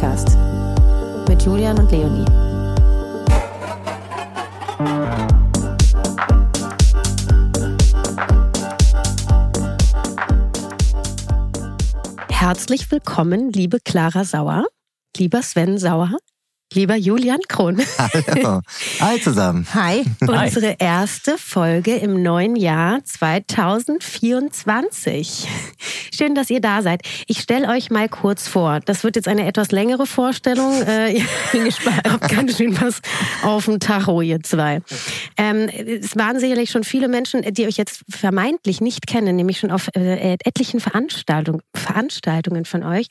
Feierkultur-Podcast mit Julian und Leonie. Herzlich willkommen, liebe Clara Sauer, lieber Sven Sauer, Lieber Julian Kron. Hallo. Hi zusammen. Hi. Unsere erste Folge im neuen Jahr 2024. Schön, dass ihr da seid. Ich stelle euch mal kurz vor. Das wird jetzt eine etwas längere Vorstellung. Äh, ich bin gespannt. Habt ganz schön was auf dem Tacho, ihr zwei. Ähm, es waren sicherlich schon viele Menschen, die euch jetzt vermeintlich nicht kennen, nämlich schon auf äh, etlichen Veranstaltung, Veranstaltungen von euch.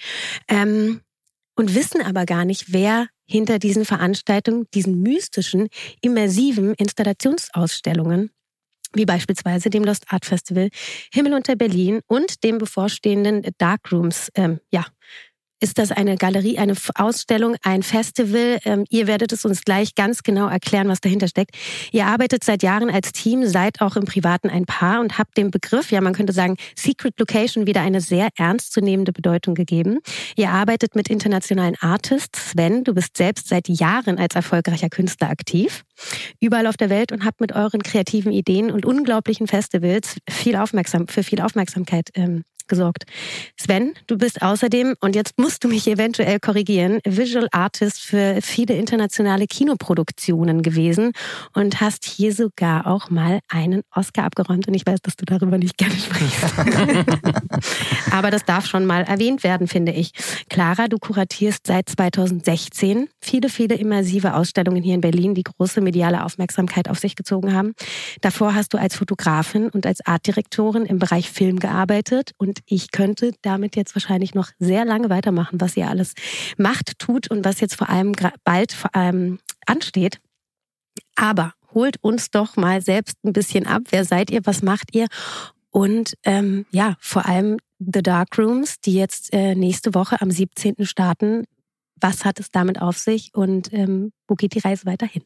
Und wissen aber gar nicht, wer hinter diesen Veranstaltungen, diesen mystischen, immersiven Installationsausstellungen wie beispielsweise dem Lost Art Festival Himmel unter Berlin und dem bevorstehenden Darkrooms ähm, ja, ist das eine Galerie, eine Ausstellung, ein Festival? Ähm, ihr werdet es uns gleich ganz genau erklären, was dahinter steckt. Ihr arbeitet seit Jahren als Team, seid auch im Privaten ein Paar und habt dem Begriff, ja man könnte sagen, Secret Location wieder eine sehr ernstzunehmende Bedeutung gegeben. Ihr arbeitet mit internationalen Artists. Sven, du bist selbst seit Jahren als erfolgreicher Künstler aktiv. Überall auf der Welt und habt mit euren kreativen Ideen und unglaublichen Festivals viel aufmerksam, für viel Aufmerksamkeit ähm, gesorgt. Sven, du bist außerdem, und jetzt musst du mich eventuell korrigieren, Visual Artist für viele internationale Kinoproduktionen gewesen und hast hier sogar auch mal einen Oscar abgeräumt. Und ich weiß, dass du darüber nicht gerne sprichst. Aber das darf schon mal erwähnt werden, finde ich. Clara, du kuratierst seit 2016 viele, viele immersive Ausstellungen hier in Berlin, die große mediale Aufmerksamkeit auf sich gezogen haben. Davor hast du als Fotografin und als Artdirektorin im Bereich Film gearbeitet und ich könnte damit jetzt wahrscheinlich noch sehr lange weitermachen, was ihr alles macht, tut und was jetzt vor allem bald vor allem ansteht. Aber holt uns doch mal selbst ein bisschen ab. Wer seid ihr? Was macht ihr? Und ähm, ja, vor allem The Dark Rooms, die jetzt äh, nächste Woche am 17. starten. Was hat es damit auf sich und ähm, wo geht die Reise weiterhin?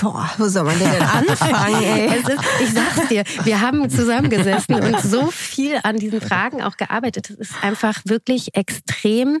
Boah, wo soll man denn, denn anfangen, ey? Ist, ich sag's dir, wir haben zusammengesessen und so viel an diesen Fragen auch gearbeitet. Es ist einfach wirklich extrem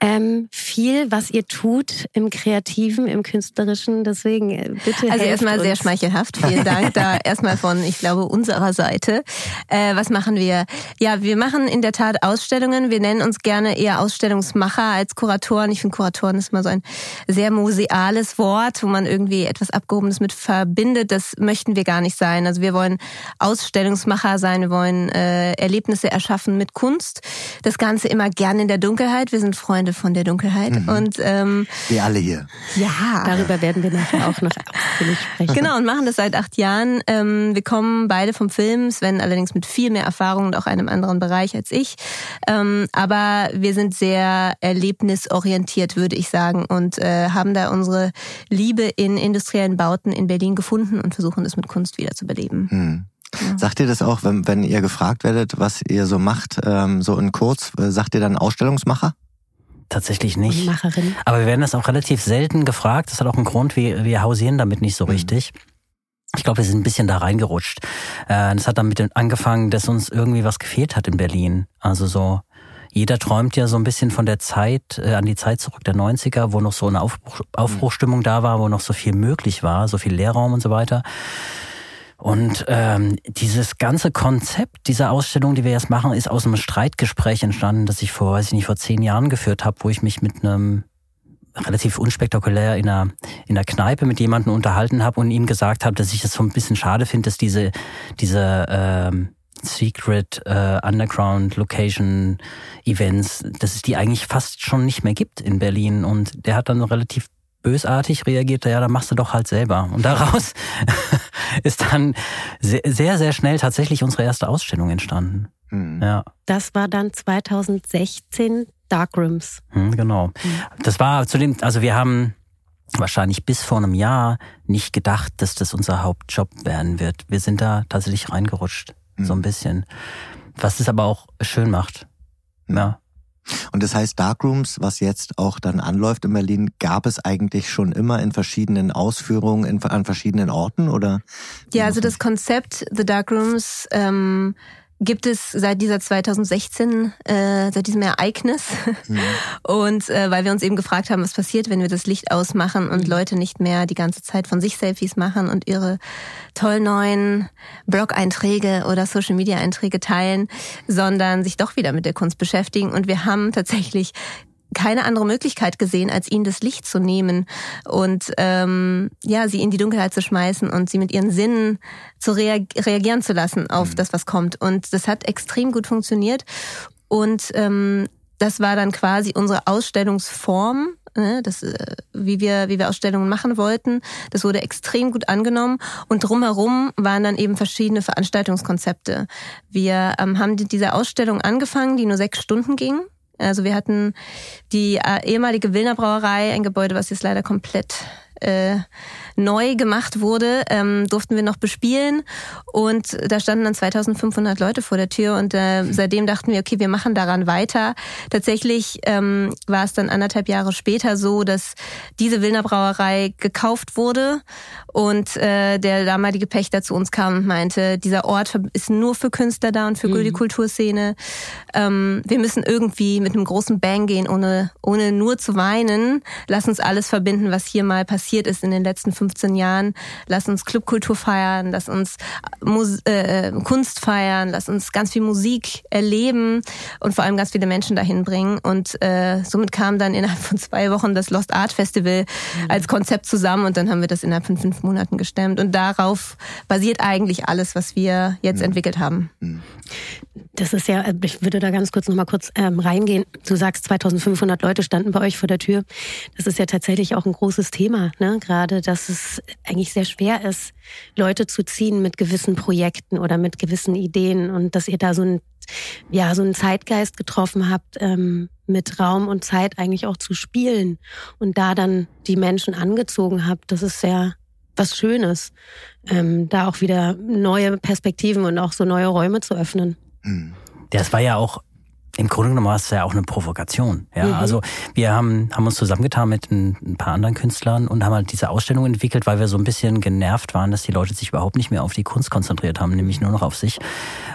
ähm, viel, was ihr tut im Kreativen, im Künstlerischen. Deswegen äh, bitte. Also erstmal sehr schmeichelhaft. Vielen Dank da erstmal von, ich glaube, unserer Seite. Äh, was machen wir? Ja, wir machen in der Tat Ausstellungen. Wir nennen uns gerne eher Ausstellungsmacher als Kuratoren. Ich finde, Kuratoren ist mal so ein sehr museales Wort, wo man irgendwie etwas Abgehobenes mit verbindet. Das möchten wir gar nicht sein. Also wir wollen Ausstellungsmacher sein, wir wollen äh, Erlebnisse erschaffen mit Kunst. Das Ganze immer gerne in der Dunkelheit. Wir sind Freunde von der Dunkelheit. Mhm. Und ähm, wir alle hier. Ja. Darüber werden wir nachher auch noch ausführlich sprechen. Genau, und machen das seit acht Jahren. Ähm, wir kommen beide vom Film, Sven allerdings mit viel mehr Erfahrung und auch einem anderen Bereich als ich. Ähm, aber wir sind sehr erlebnisorientiert, würde ich sagen, und äh, haben da unsere Liebe in industriellen Bauten in Berlin gefunden und versuchen es mit Kunst wieder zu beleben. Hm. Ja. Sagt ihr das auch, wenn, wenn ihr gefragt werdet, was ihr so macht, ähm, so in kurz, äh, sagt ihr dann Ausstellungsmacher? Tatsächlich nicht. Macherin. Aber wir werden das auch relativ selten gefragt. Das hat auch einen Grund, wir, wir hausieren damit nicht so hm. richtig. Ich glaube, wir sind ein bisschen da reingerutscht. Äh, das hat damit angefangen, dass uns irgendwie was gefehlt hat in Berlin. Also so jeder träumt ja so ein bisschen von der Zeit, äh, an die Zeit zurück der 90er, wo noch so eine Aufbruch, Aufbruchstimmung da war, wo noch so viel möglich war, so viel Leerraum und so weiter. Und ähm, dieses ganze Konzept dieser Ausstellung, die wir jetzt machen, ist aus einem Streitgespräch entstanden, das ich vor, weiß ich nicht, vor zehn Jahren geführt habe, wo ich mich mit einem relativ unspektakulär in einer, in einer Kneipe mit jemandem unterhalten habe und ihm gesagt habe, dass ich es das so ein bisschen schade finde, dass diese, diese ähm, Secret äh, Underground Location Events, dass es die eigentlich fast schon nicht mehr gibt in Berlin. Und der hat dann relativ bösartig reagiert, ja, dann machst du doch halt selber. Und daraus ist dann sehr, sehr, sehr schnell tatsächlich unsere erste Ausstellung entstanden. Hm. Ja. Das war dann 2016 Darkrooms. Hm, genau. Hm. Das war zu dem, also wir haben wahrscheinlich bis vor einem Jahr nicht gedacht, dass das unser Hauptjob werden wird. Wir sind da tatsächlich reingerutscht so ein mhm. bisschen. Was es aber auch schön macht. Mhm. Ja. Und das heißt, Darkrooms, was jetzt auch dann anläuft in Berlin, gab es eigentlich schon immer in verschiedenen Ausführungen in, an verschiedenen Orten oder? Ja, also das Konzept The Darkrooms ähm, gibt es seit dieser 2016, äh, seit diesem Ereignis. Mhm. Und äh, weil wir uns eben gefragt haben, was passiert, wenn wir das Licht ausmachen und mhm. Leute nicht mehr die ganze Zeit von sich Selfies machen und ihre tollen neuen Blog-Einträge oder Social-Media-Einträge teilen, sondern sich doch wieder mit der Kunst beschäftigen. Und wir haben tatsächlich keine andere Möglichkeit gesehen, als ihnen das Licht zu nehmen und ähm, ja, sie in die Dunkelheit zu schmeißen und sie mit ihren Sinnen zu reagieren zu lassen auf mhm. das, was kommt. Und das hat extrem gut funktioniert. Und ähm, das war dann quasi unsere Ausstellungsform, ne, das, äh, wie wir, wie wir Ausstellungen machen wollten. Das wurde extrem gut angenommen und drumherum waren dann eben verschiedene Veranstaltungskonzepte. Wir ähm, haben diese Ausstellung angefangen, die nur sechs Stunden ging. Also wir hatten die äh, ehemalige Wilner Brauerei, ein Gebäude, was jetzt leider komplett äh, neu gemacht wurde, ähm, durften wir noch bespielen und da standen dann 2500 Leute vor der Tür und äh, seitdem dachten wir, okay, wir machen daran weiter. Tatsächlich ähm, war es dann anderthalb Jahre später so, dass diese Wilner Brauerei gekauft wurde und äh, der damalige Pächter zu uns kam und meinte, dieser Ort ist nur für Künstler da und für mhm. die Kulturszene. Ähm, wir müssen irgendwie mit einem großen Bang gehen, ohne, ohne nur zu weinen. Lass uns alles verbinden, was hier mal passiert ist in den letzten 15 Jahren. Lass uns Clubkultur feiern, lass uns Mus äh, Kunst feiern, lass uns ganz viel Musik erleben und vor allem ganz viele Menschen dahin bringen. Und äh, somit kam dann innerhalb von zwei Wochen das Lost Art Festival mhm. als Konzept zusammen und dann haben wir das innerhalb von fünf Monaten gestemmt. Und darauf basiert eigentlich alles, was wir jetzt mhm. entwickelt haben. Mhm. Das ist ja, ich würde da ganz kurz noch mal kurz ähm, reingehen. Du sagst, 2500 Leute standen bei euch vor der Tür. Das ist ja tatsächlich auch ein großes Thema, ne? Gerade, dass es eigentlich sehr schwer ist, Leute zu ziehen mit gewissen Projekten oder mit gewissen Ideen und dass ihr da so ein ja so einen Zeitgeist getroffen habt, ähm, mit Raum und Zeit eigentlich auch zu spielen und da dann die Menschen angezogen habt. Das ist sehr was Schönes, ähm, da auch wieder neue Perspektiven und auch so neue Räume zu öffnen. Mhm. Das war ja auch im Grunde genommen war es ja auch eine Provokation. Ja, mhm. also wir haben, haben uns zusammengetan mit ein, ein, paar anderen Künstlern und haben halt diese Ausstellung entwickelt, weil wir so ein bisschen genervt waren, dass die Leute sich überhaupt nicht mehr auf die Kunst konzentriert haben, nämlich nur noch auf sich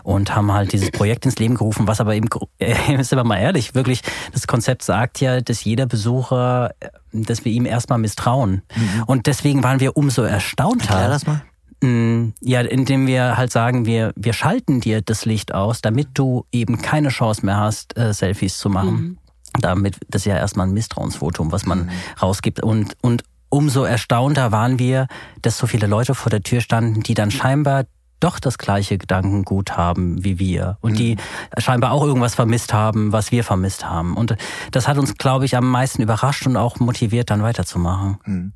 und haben halt dieses Projekt ins Leben gerufen, was aber eben, äh, ist aber mal ehrlich, wirklich, das Konzept sagt ja, dass jeder Besucher, dass wir ihm erstmal misstrauen. Mhm. Und deswegen waren wir umso erstaunter. Mm, ja, indem wir halt sagen, wir, wir schalten dir das Licht aus, damit du eben keine Chance mehr hast, äh, Selfies zu machen. Mhm. Damit, das ist ja erstmal ein Misstrauensvotum, was man mhm. rausgibt. Und, und umso erstaunter waren wir, dass so viele Leute vor der Tür standen, die dann scheinbar doch das gleiche Gedankengut haben wie wir und mhm. die scheinbar auch irgendwas vermisst haben, was wir vermisst haben. Und das hat uns, glaube ich, am meisten überrascht und auch motiviert, dann weiterzumachen. Mhm.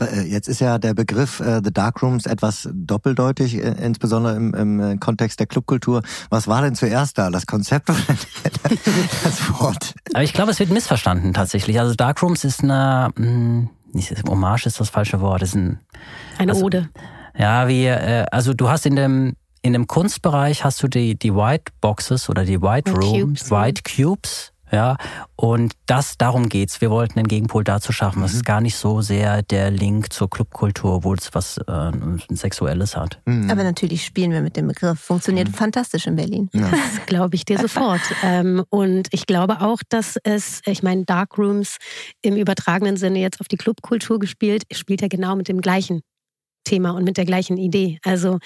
Äh, jetzt ist ja der Begriff äh, The Dark Rooms etwas doppeldeutig, äh, insbesondere im, im Kontext der Clubkultur. Was war denn zuerst da, das Konzept oder das Wort? Aber ich glaube, es wird missverstanden tatsächlich. Also Dark Rooms ist eine, mh, hm, nicht Hommage ist das falsche Wort, ist ein eine also, Ode. Ja, wie, äh, also du hast in dem, in dem Kunstbereich hast du die, die White Boxes oder die White Rooms, Cubes, White Cubes, ja. Und das, darum geht's. Wir wollten den Gegenpol dazu schaffen. Es mhm. ist gar nicht so sehr der Link zur Clubkultur, wo es was äh, Sexuelles hat. Mhm. Aber natürlich spielen wir mit dem Begriff. Funktioniert mhm. fantastisch in Berlin. Ja. Das glaube ich dir sofort. ähm, und ich glaube auch, dass es, ich meine, Darkrooms im übertragenen Sinne jetzt auf die Clubkultur gespielt, spielt ja genau mit dem gleichen Thema und mit der gleichen Idee. Also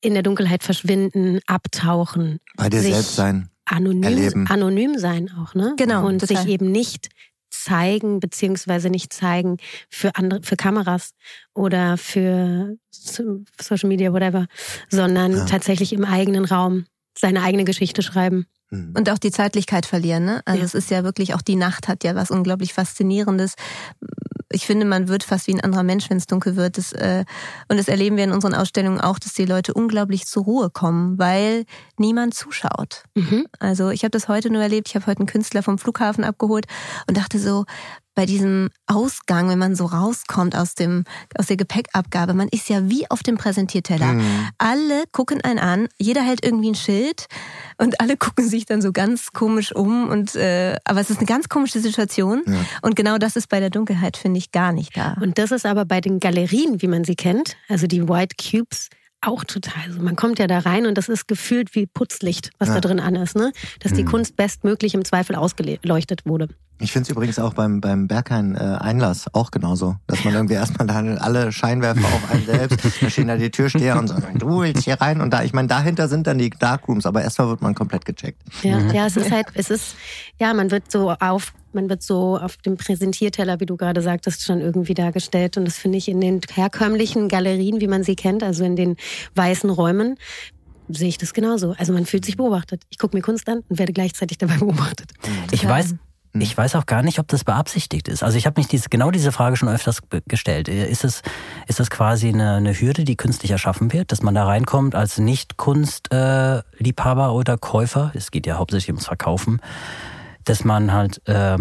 in der Dunkelheit verschwinden, abtauchen. Bei dir selbst sein. Anonym, erleben. anonym sein auch, ne? Genau. Und sich eben nicht zeigen, beziehungsweise nicht zeigen für andere, für Kameras oder für Social Media, whatever, sondern ja. tatsächlich im eigenen Raum seine eigene Geschichte schreiben. Mhm. Und auch die Zeitlichkeit verlieren. Ne? Also ja. es ist ja wirklich, auch die Nacht hat ja was unglaublich Faszinierendes ich finde, man wird fast wie ein anderer Mensch, wenn es dunkel wird. Das, äh, und das erleben wir in unseren Ausstellungen auch, dass die Leute unglaublich zur Ruhe kommen, weil niemand zuschaut. Mhm. Also ich habe das heute nur erlebt. Ich habe heute einen Künstler vom Flughafen abgeholt und dachte so, bei diesem Ausgang, wenn man so rauskommt aus dem aus der Gepäckabgabe, man ist ja wie auf dem Präsentierteller. Mhm. Alle gucken einen an, jeder hält irgendwie ein Schild und alle gucken sich dann so ganz komisch um und äh, aber es ist eine ganz komische Situation ja. und genau das ist bei der Dunkelheit finde ich gar nicht da. Und das ist aber bei den Galerien, wie man sie kennt, also die White Cubes auch total so. Man kommt ja da rein und das ist gefühlt wie Putzlicht, was ja. da drin an ist, ne? Dass die mhm. Kunst bestmöglich im Zweifel ausgeleuchtet wurde. Ich finde es übrigens auch beim, beim Berghain äh, Einlass auch genauso, dass man irgendwie erstmal da alle Scheinwerfer auf einen selbst, da stehen da die Türsteher und so, du willst hier rein und da, ich meine, dahinter sind dann die Darkrooms, aber erstmal wird man komplett gecheckt. Ja, mhm. ja, es ist halt, es ist, ja, man wird so auf, man wird so auf dem Präsentierteller, wie du gerade sagtest, schon irgendwie dargestellt und das finde ich in den herkömmlichen Galerien, wie man sie kennt, also in den weißen Räumen, sehe ich das genauso. Also man fühlt sich beobachtet. Ich gucke mir Kunst an und werde gleichzeitig dabei beobachtet. Ich weiß, hm. Ich weiß auch gar nicht, ob das beabsichtigt ist. Also ich habe mich diese, genau diese Frage schon öfters gestellt. Ist es, ist das quasi eine, eine Hürde, die künstlich erschaffen wird, dass man da reinkommt als Nicht-Kunstliebhaber äh, oder Käufer? Es geht ja hauptsächlich ums Verkaufen, dass man halt, äh,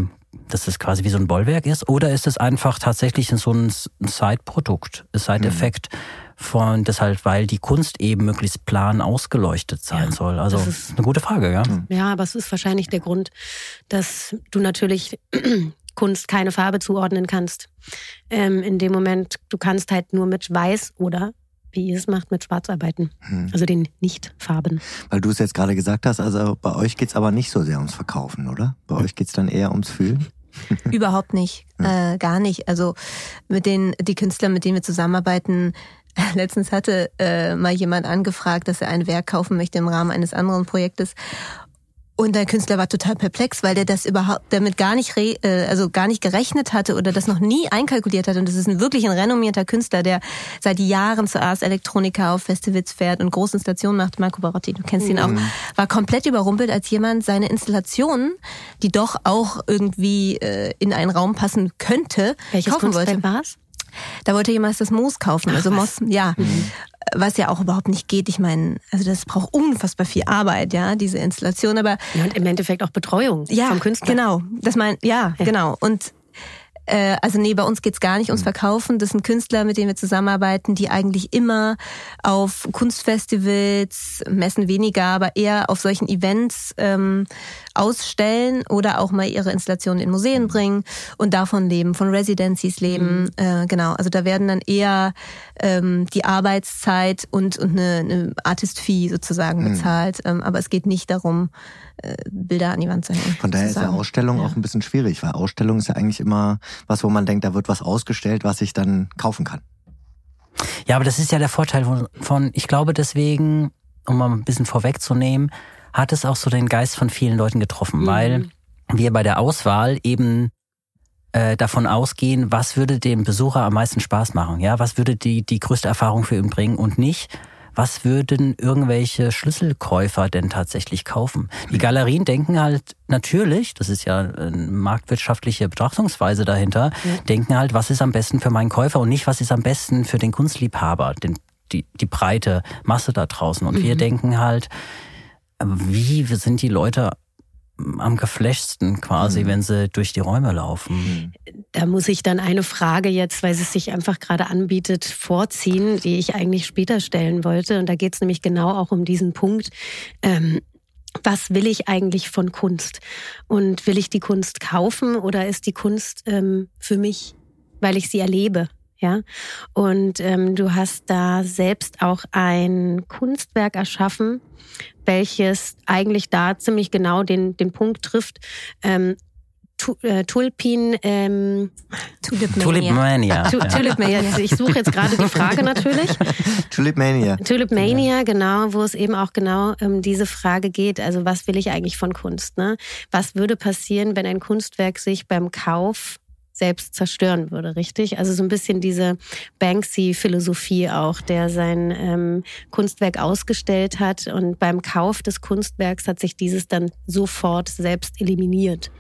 dass das quasi wie so ein Bollwerk ist? Oder ist es einfach tatsächlich so ein Side-Produkt, Side-Effekt? Mhm von deshalb, weil die Kunst eben möglichst plan ausgeleuchtet sein ja, soll. Also das ist eine gute Frage, ja. Hm. Ja, aber es ist wahrscheinlich der Grund, dass du natürlich Kunst keine Farbe zuordnen kannst. Ähm, in dem Moment, du kannst halt nur mit Weiß oder wie ihr es macht, mit Schwarz arbeiten. Hm. Also den Nicht-Farben. Weil du es jetzt gerade gesagt hast, also bei euch geht's aber nicht so sehr ums Verkaufen, oder? Bei euch geht's dann eher ums Fühlen? Überhaupt nicht, äh, gar nicht. Also mit den die Künstler, mit denen wir zusammenarbeiten, Letztens hatte äh, mal jemand angefragt, dass er ein Werk kaufen möchte im Rahmen eines anderen Projektes. Und der Künstler war total perplex, weil der das überhaupt damit gar nicht re, äh, also gar nicht gerechnet hatte oder das noch nie einkalkuliert hat. Und das ist ein wirklich ein renommierter Künstler, der seit Jahren zuerst Elektroniker auf Festivals fährt und große Installationen macht. Marco Barotti, du kennst ihn auch. Mhm. War komplett überrumpelt, als jemand seine Installationen, die doch auch irgendwie äh, in einen Raum passen könnte, Welches kaufen wollte. War's? Da wollte jemand das Moos kaufen. Ach, also Moos, ja. Mhm. Was ja auch überhaupt nicht geht. Ich meine, also das braucht unfassbar viel Arbeit, ja, diese Installation. Aber ja, und im Endeffekt auch Betreuung ja, vom Künstler. Genau. Das mein, ja, ja, genau. Und äh, also nee, bei uns geht's gar nicht ums hm. Verkaufen. Das sind Künstler, mit denen wir zusammenarbeiten, die eigentlich immer auf Kunstfestivals, Messen weniger, aber eher auf solchen Events ähm, ausstellen oder auch mal ihre Installationen in Museen bringen und davon leben, von Residencies leben. Mhm. Äh, genau, also da werden dann eher ähm, die Arbeitszeit und, und eine, eine Artist-Fee sozusagen mhm. bezahlt. Ähm, aber es geht nicht darum, Bilder an die Wand zu hängen. Von daher ist ja Ausstellung ja. auch ein bisschen schwierig, weil Ausstellung ist ja eigentlich immer was, wo man denkt, da wird was ausgestellt, was ich dann kaufen kann. Ja, aber das ist ja der Vorteil von, von ich glaube deswegen, um mal ein bisschen vorwegzunehmen, hat es auch so den Geist von vielen Leuten getroffen, mhm. weil wir bei der Auswahl eben äh, davon ausgehen, was würde dem Besucher am meisten Spaß machen, ja, was würde die die größte Erfahrung für ihn bringen und nicht was würden irgendwelche Schlüsselkäufer denn tatsächlich kaufen? Die Galerien denken halt natürlich, das ist ja eine marktwirtschaftliche Betrachtungsweise dahinter, ja. denken halt, was ist am besten für meinen Käufer und nicht, was ist am besten für den Kunstliebhaber, den, die, die breite Masse da draußen. Und mhm. wir denken halt, wie sind die Leute am geflashsten quasi, mhm. wenn sie durch die Räume laufen. Da muss ich dann eine Frage jetzt, weil es sich einfach gerade anbietet, vorziehen, die ich eigentlich später stellen wollte. Und da geht es nämlich genau auch um diesen Punkt. Ähm, was will ich eigentlich von Kunst? Und will ich die Kunst kaufen oder ist die Kunst ähm, für mich, weil ich sie erlebe? Ja, und ähm, du hast da selbst auch ein Kunstwerk erschaffen, welches eigentlich da ziemlich genau den, den Punkt trifft. Ähm, äh, Tulpin, ähm, Tulipmania. Tulipmania. Ich suche jetzt gerade die Frage natürlich. Tulipmania. Tulipmania, genau, wo es eben auch genau um diese Frage geht. Also was will ich eigentlich von Kunst? Ne? Was würde passieren, wenn ein Kunstwerk sich beim Kauf selbst zerstören würde, richtig? Also so ein bisschen diese Banksy-Philosophie auch, der sein ähm, Kunstwerk ausgestellt hat und beim Kauf des Kunstwerks hat sich dieses dann sofort selbst eliminiert.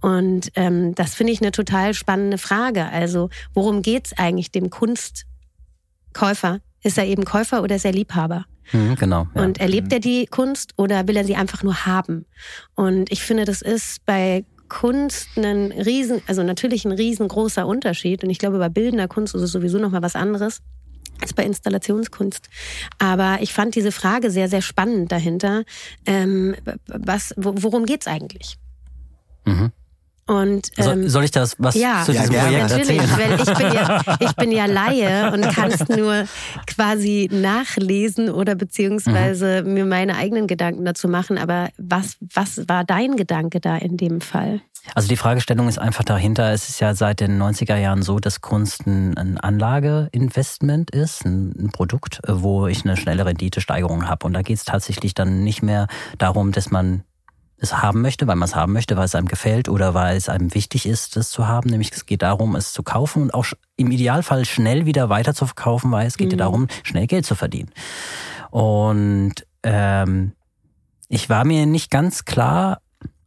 Und ähm, das finde ich eine total spannende Frage. Also worum geht's eigentlich dem Kunstkäufer? Ist er eben Käufer oder ist er Liebhaber? Mhm, genau. Ja. Und erlebt er die Kunst oder will er sie einfach nur haben? Und ich finde, das ist bei Kunst ein riesen, also natürlich ein riesengroßer Unterschied. Und ich glaube, bei bildender Kunst ist es sowieso noch mal was anderes als bei Installationskunst. Aber ich fand diese Frage sehr, sehr spannend dahinter. Ähm, was, worum geht's eigentlich? Mhm. Und, ähm, soll, soll ich das was ja, zu diesem ja, Projekt natürlich, erzählen? Weil ich bin ja, ich bin ja Laie und kann es nur quasi nachlesen oder beziehungsweise mhm. mir meine eigenen Gedanken dazu machen. Aber was, was war dein Gedanke da in dem Fall? Also die Fragestellung ist einfach dahinter. Es ist ja seit den 90er Jahren so, dass Kunst ein, ein Anlageinvestment ist, ein, Produkt, wo ich eine schnelle Renditesteigerung habe. Und da geht es tatsächlich dann nicht mehr darum, dass man es haben möchte, weil man es haben möchte, weil es einem gefällt oder weil es einem wichtig ist, es zu haben. Nämlich es geht darum, es zu kaufen und auch im Idealfall schnell wieder weiter zu verkaufen, weil es geht mhm. darum, schnell Geld zu verdienen. Und ähm, ich war mir nicht ganz klar,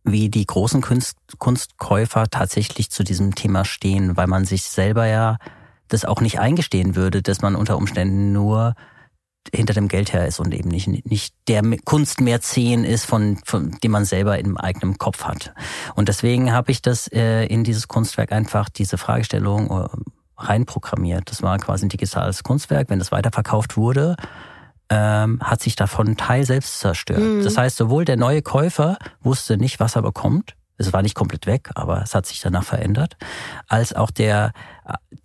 wie die großen Kunst, Kunstkäufer tatsächlich zu diesem Thema stehen, weil man sich selber ja das auch nicht eingestehen würde, dass man unter Umständen nur hinter dem Geld her ist und eben nicht, nicht der Kunstmäzen ist, von, von dem man selber im eigenen Kopf hat. Und deswegen habe ich das äh, in dieses Kunstwerk einfach diese Fragestellung äh, reinprogrammiert. Das war quasi ein digitales Kunstwerk. Wenn das weiterverkauft wurde, ähm, hat sich davon ein Teil selbst zerstört. Mhm. Das heißt, sowohl der neue Käufer wusste nicht, was er bekommt, es war nicht komplett weg, aber es hat sich danach verändert, als auch der,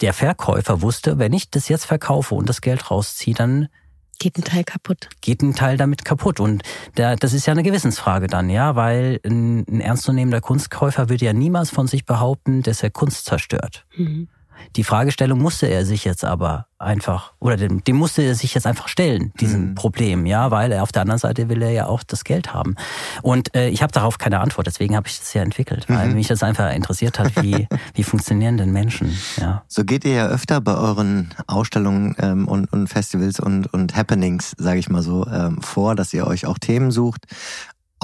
der Verkäufer wusste, wenn ich das jetzt verkaufe und das Geld rausziehe, dann Geht ein Teil kaputt. Geht ein Teil damit kaputt. Und der, das ist ja eine Gewissensfrage dann, ja, weil ein, ein ernstzunehmender Kunstkäufer würde ja niemals von sich behaupten, dass er Kunst zerstört. Mhm. Die Fragestellung musste er sich jetzt aber einfach, oder dem, dem musste er sich jetzt einfach stellen, diesem mhm. Problem, ja, weil er auf der anderen Seite will er ja auch das Geld haben. Und äh, ich habe darauf keine Antwort, deswegen habe ich das ja entwickelt, weil mhm. mich das einfach interessiert hat, wie, wie funktionieren denn Menschen, ja. So geht ihr ja öfter bei euren Ausstellungen ähm, und, und Festivals und, und Happenings, sage ich mal so, ähm, vor, dass ihr euch auch Themen sucht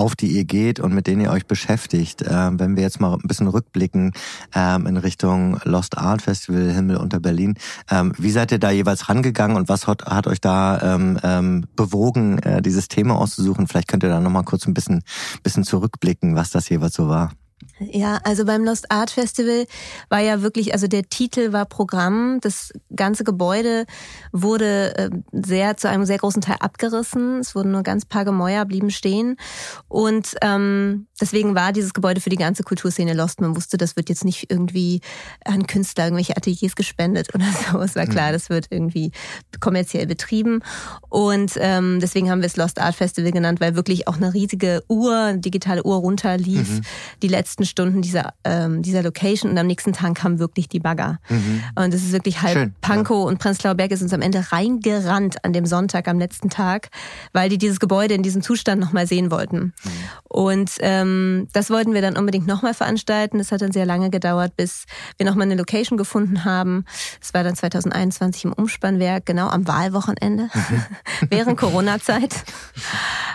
auf die ihr geht und mit denen ihr euch beschäftigt. Ähm, wenn wir jetzt mal ein bisschen rückblicken ähm, in Richtung Lost Art Festival Himmel unter Berlin, ähm, wie seid ihr da jeweils rangegangen und was hat, hat euch da ähm, ähm, bewogen, äh, dieses Thema auszusuchen? Vielleicht könnt ihr da nochmal kurz ein bisschen, bisschen zurückblicken, was das jeweils so war. Ja, also beim Lost Art Festival war ja wirklich, also der Titel war Programm. Das ganze Gebäude wurde äh, sehr zu einem sehr großen Teil abgerissen. Es wurden nur ganz paar Gemäuer blieben stehen und ähm, deswegen war dieses Gebäude für die ganze Kulturszene Lost. Man wusste, das wird jetzt nicht irgendwie an Künstler irgendwelche Ateliers gespendet oder so. Es war klar, mhm. das wird irgendwie kommerziell betrieben und ähm, deswegen haben wir es Lost Art Festival genannt, weil wirklich auch eine riesige Uhr, digitale Uhr runterlief. Mhm. Die letzten Stunden dieser, ähm, dieser Location und am nächsten Tag kamen wirklich die Bagger. Mhm. Und es ist wirklich halb Schön, Pankow ja. und Prenzlauer Berg ist uns am Ende reingerannt an dem Sonntag, am letzten Tag, weil die dieses Gebäude in diesem Zustand nochmal sehen wollten. Mhm. Und ähm, das wollten wir dann unbedingt nochmal veranstalten. Das hat dann sehr lange gedauert, bis wir nochmal eine Location gefunden haben. Es war dann 2021 im Umspannwerk, genau am Wahlwochenende, mhm. während Corona-Zeit,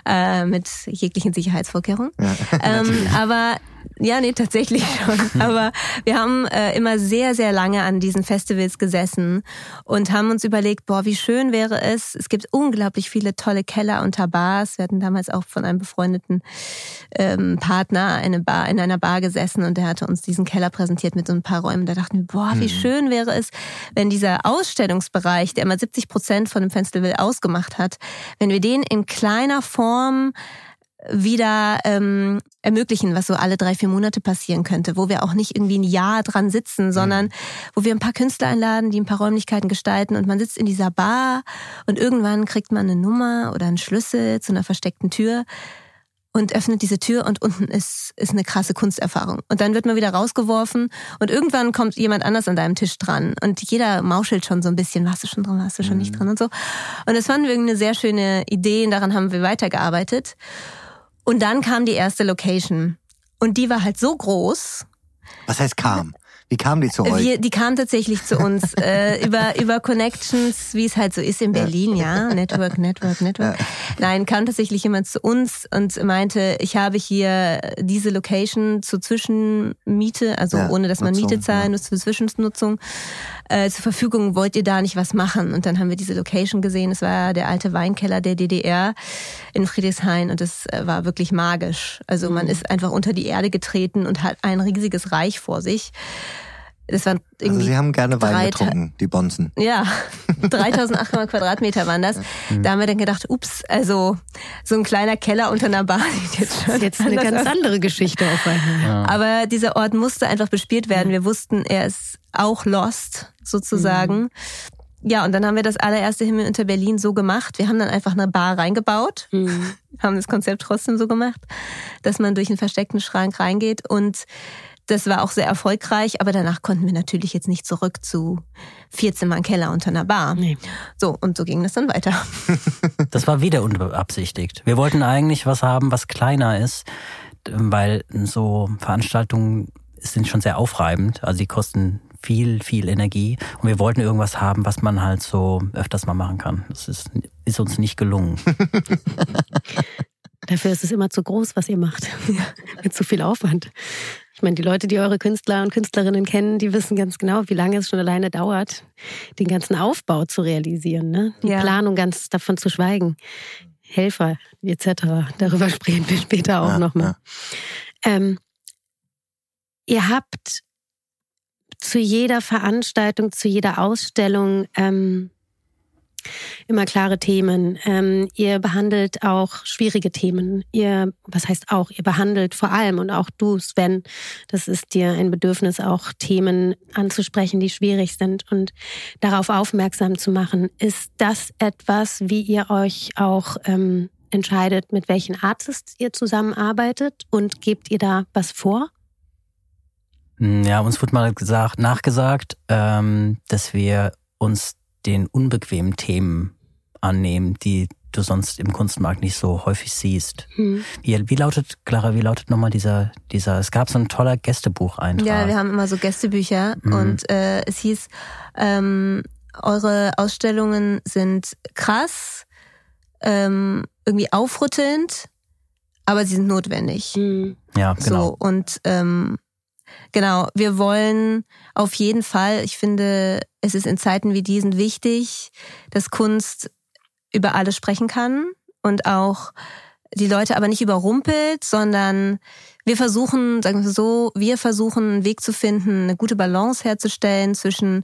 äh, mit jeglichen Sicherheitsvorkehrungen. Ja, ähm, aber ja, nee, tatsächlich schon. Aber wir haben äh, immer sehr, sehr lange an diesen Festivals gesessen und haben uns überlegt, boah, wie schön wäre es. Es gibt unglaublich viele tolle Keller unter Bars. Wir hatten damals auch von einem befreundeten ähm, Partner eine Bar, in einer Bar gesessen und der hatte uns diesen Keller präsentiert mit so ein paar Räumen. Da dachten wir, boah, wie mhm. schön wäre es, wenn dieser Ausstellungsbereich, der immer 70 Prozent von dem Festival ausgemacht hat, wenn wir den in kleiner Form wieder ähm, ermöglichen, was so alle drei, vier Monate passieren könnte, wo wir auch nicht irgendwie ein Jahr dran sitzen, sondern mhm. wo wir ein paar Künstler einladen, die ein paar Räumlichkeiten gestalten und man sitzt in dieser Bar und irgendwann kriegt man eine Nummer oder einen Schlüssel zu einer versteckten Tür und öffnet diese Tür und unten ist, ist eine krasse Kunsterfahrung. Und dann wird man wieder rausgeworfen und irgendwann kommt jemand anders an deinem Tisch dran und jeder mauschelt schon so ein bisschen, warst du schon dran, warst du schon mhm. nicht dran und so. Und das fanden wir eine sehr schöne Idee und daran haben wir weitergearbeitet. Und dann kam die erste Location. Und die war halt so groß. Was heißt kam? Wie kam die zu euch? Wir, die kam tatsächlich zu uns äh, über über Connections, wie es halt so ist in Berlin, ja, ja. Network, Network, Network. Ja. Nein, kam tatsächlich jemand zu uns und meinte, ich habe hier diese Location zur Zwischenmiete, also ja, ohne dass man Nutzung, Miete zahlen muss, zur Zwischennutzung äh, zur Verfügung. Wollt ihr da nicht was machen? Und dann haben wir diese Location gesehen. Es war der alte Weinkeller der DDR in Friedrichshain und es äh, war wirklich magisch. Also man mhm. ist einfach unter die Erde getreten und hat ein riesiges Reich vor sich Das waren Also irgendwie Sie haben gerne Wein getrunken, die Bonzen. ja, 3800 Quadratmeter waren das. Da haben wir dann gedacht, ups, also so ein kleiner Keller unter einer Bar sieht jetzt schon Das ist jetzt eine ganz aus. andere Geschichte auf einmal. Aber dieser Ort musste einfach bespielt werden. Wir wussten, er ist auch lost, sozusagen. Ja, und dann haben wir das allererste Himmel unter Berlin so gemacht. Wir haben dann einfach eine Bar reingebaut, Mhm. haben das Konzept trotzdem so gemacht, dass man durch einen versteckten Schrank reingeht. Und das war auch sehr erfolgreich, aber danach konnten wir natürlich jetzt nicht zurück zu 14 Mal Keller unter einer Bar. Nee. So, und so ging das dann weiter. Das war wieder unbeabsichtigt. Wir wollten eigentlich was haben, was kleiner ist, weil so Veranstaltungen sind schon sehr aufreibend. Also die kosten viel, viel Energie. Und wir wollten irgendwas haben, was man halt so öfters mal machen kann. Das ist, ist uns nicht gelungen. Dafür ist es immer zu groß, was ihr macht. Mit zu viel Aufwand. Ich meine, die Leute, die eure Künstler und Künstlerinnen kennen, die wissen ganz genau, wie lange es schon alleine dauert, den ganzen Aufbau zu realisieren. Ne? Die Ja. Planung ganz davon zu schweigen. Helfer etc. Darüber sprechen wir später auch Ja, nochmal. Ähm, ihr habt zu jeder Veranstaltung, zu jeder Ausstellung ähm, immer klare Themen. Ähm, ihr behandelt auch schwierige Themen. Ihr, was heißt auch, ihr behandelt vor allem und auch du, Sven, das ist dir ein Bedürfnis, auch Themen anzusprechen, die schwierig sind und darauf aufmerksam zu machen. Ist das etwas, wie ihr euch auch ähm, entscheidet, mit welchen Artists ihr zusammenarbeitet und gebt ihr da was vor? Ja, uns wurde mal gesagt, nachgesagt, ähm, dass wir uns den unbequemen Themen annehmen, die du sonst im Kunstmarkt nicht so häufig siehst. Hm. Wie, wie lautet, Clara, wie lautet nochmal dieser, dieser, es gab so ein toller Gästebucheintrag. Ja, wir haben immer so Gästebücher Mhm. und äh, es hieß, ähm, eure Ausstellungen sind krass, ähm, irgendwie aufrüttelnd, aber sie sind notwendig. Hm. ja genau. So und ähm, genau, wir wollen auf jeden Fall, ich finde, es ist in Zeiten wie diesen wichtig, dass Kunst über alles sprechen kann und auch die Leute aber nicht überrumpelt, sondern wir versuchen, sagen wir so, wir versuchen einen Weg zu finden, eine gute Balance herzustellen zwischen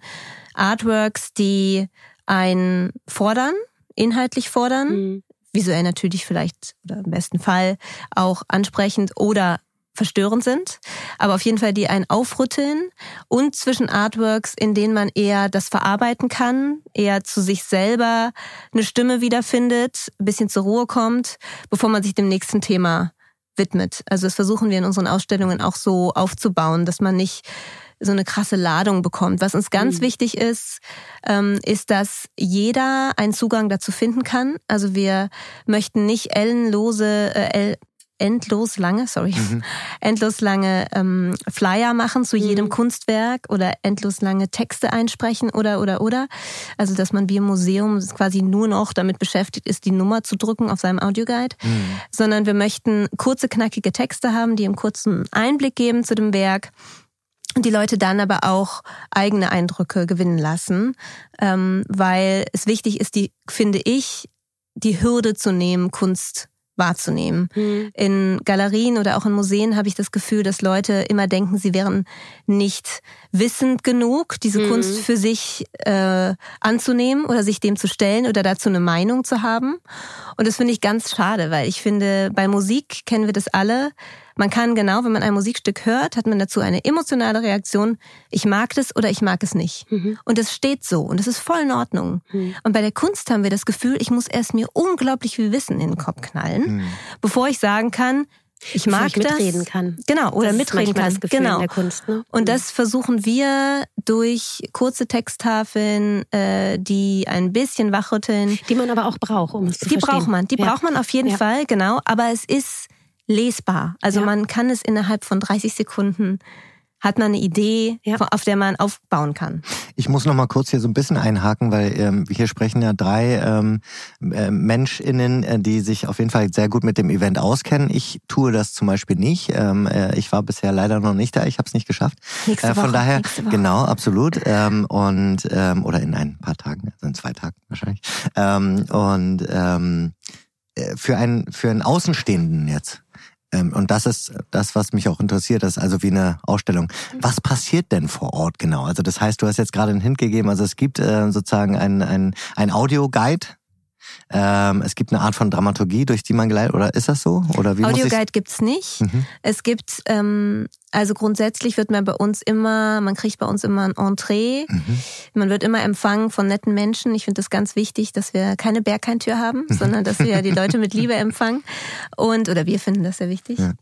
Artworks, die einen fordern, inhaltlich fordern, Hm. visuell natürlich vielleicht oder im besten Fall auch ansprechend oder verstörend sind, aber auf jeden Fall die einen aufrütteln und zwischen Artworks, in denen man eher das verarbeiten kann, eher zu sich selber eine Stimme wiederfindet, ein bisschen zur Ruhe kommt, bevor man sich dem nächsten Thema widmet. Also das versuchen wir in unseren Ausstellungen auch so aufzubauen, dass man nicht so eine krasse Ladung bekommt. Was uns ganz Mhm. wichtig ist, ähm, ist, dass jeder einen Zugang dazu finden kann. Also wir möchten nicht ellenlose, äh, endlos lange, sorry, Mhm. endlos lange ähm, Flyer machen zu jedem Mhm. Kunstwerk oder endlos lange Texte einsprechen oder oder oder. Also dass man wie im Museum quasi nur noch damit beschäftigt ist, die Nummer zu drücken auf seinem Audioguide, Mhm. sondern wir möchten kurze, knackige Texte haben, die einen kurzen Einblick geben zu dem Werk und die Leute dann aber auch eigene Eindrücke gewinnen lassen, ähm, weil es wichtig ist, die finde ich, die Hürde zu nehmen, Kunst wahrzunehmen. Hm. In Galerien oder auch in Museen habe ich das Gefühl, dass Leute immer denken, sie wären nicht wissend genug, diese Mhm. Kunst für sich äh, anzunehmen oder sich dem zu stellen oder dazu eine Meinung zu haben. Und das finde ich ganz schade, weil ich finde, bei Musik kennen wir das alle. Man kann genau, wenn man ein Musikstück hört, hat man dazu eine emotionale Reaktion. Ich mag das oder ich mag es nicht. Mhm. Und es steht so und es ist voll in Ordnung. Mhm. Und bei der Kunst haben wir das Gefühl, ich muss erst mir unglaublich viel Wissen in den Kopf knallen, Mhm. bevor ich sagen kann, ich mag ich mitreden das. kann. Genau, oder Das mitreden kann. Das Gefühl genau. in der Kunst, ne? Und das versuchen wir durch kurze Texttafeln, äh, die ein bisschen wachrütteln. die man aber auch braucht, um es zu Die verstehen. braucht man, die ja. braucht man auf jeden Ja. Fall, genau. Aber es ist lesbar. Also Ja. man kann es innerhalb von 30 Sekunden hat man eine Idee, Ja. auf der man aufbauen kann. Ich muss noch mal kurz hier so ein bisschen einhaken, weil ähm, hier sprechen ja drei ähm, äh, MenschInnen, äh, die sich auf jeden Fall sehr gut mit dem Event auskennen. Ich tue das zum Beispiel nicht. Ähm, äh, ich war bisher leider noch nicht da. Ich habe es nicht geschafft. Nächste Äh, von Woche, daher, nächste Woche. genau, absolut. Ähm, und ähm, oder in ein paar Tagen, also in zwei Tagen wahrscheinlich. Ähm, und ähm, äh, für einen für einen Außenstehenden jetzt und das ist das, was mich auch interessiert, das ist also wie eine Ausstellung. Was passiert denn vor Ort genau? Also das heißt, du hast jetzt gerade einen Hint gegeben, also es gibt äh, sozusagen ein, ein, ein Audio-Guide, ähm, es gibt eine Art von Dramaturgie, durch die man geleitet, oder ist das so? Oder wie Audioguide gibt's nicht. Mhm. Es gibt, ähm, also grundsätzlich wird man bei uns immer, man kriegt bei uns immer ein Entree. Mhm. Man wird immer empfangen von netten Menschen. Ich finde das ganz wichtig, dass wir keine Bergheintür haben, sondern dass wir die Leute mit Liebe empfangen. Und, oder wir finden das sehr wichtig. Ja.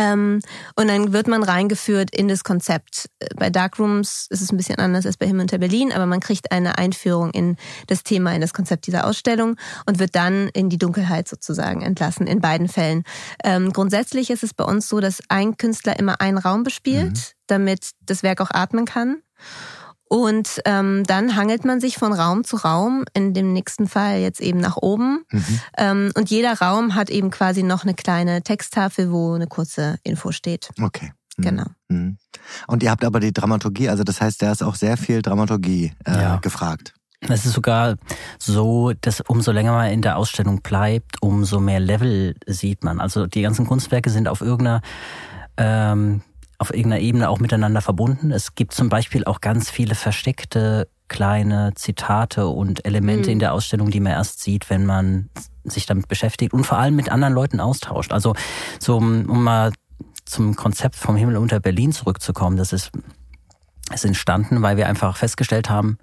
Ähm, und dann wird man reingeführt in das Konzept. Bei Darkrooms ist es ein bisschen anders als bei Himmel unter Berlin, aber man kriegt eine Einführung in das Thema, in das Konzept dieser Ausstellung und wird dann in die Dunkelheit sozusagen entlassen, in beiden Fällen. Ähm, grundsätzlich ist es bei uns so, dass ein Künstler immer einen Raum bespielt, mhm. damit das Werk auch atmen kann. Und ähm, dann hangelt man sich von Raum zu Raum, in dem nächsten Fall jetzt eben nach oben. Mhm. Ähm, und jeder Raum hat eben quasi noch eine kleine Texttafel, wo eine kurze Info steht. Okay. Mhm. Genau. Mhm. Und ihr habt aber die Dramaturgie, also das heißt, da ist auch sehr viel Dramaturgie äh, ja. gefragt. Es ist sogar so, dass umso länger man in der Ausstellung bleibt, umso mehr Level sieht man. Also die ganzen Kunstwerke sind auf irgendeiner ähm, auf irgendeiner Ebene auch miteinander verbunden. Es gibt zum Beispiel auch ganz viele versteckte kleine Zitate und Elemente mhm. in der Ausstellung, die man erst sieht, wenn man sich damit beschäftigt und vor allem mit anderen Leuten austauscht. Also so um mal zum Konzept vom Himmel unter Berlin zurückzukommen, das ist, ist entstanden, weil wir einfach festgestellt haben,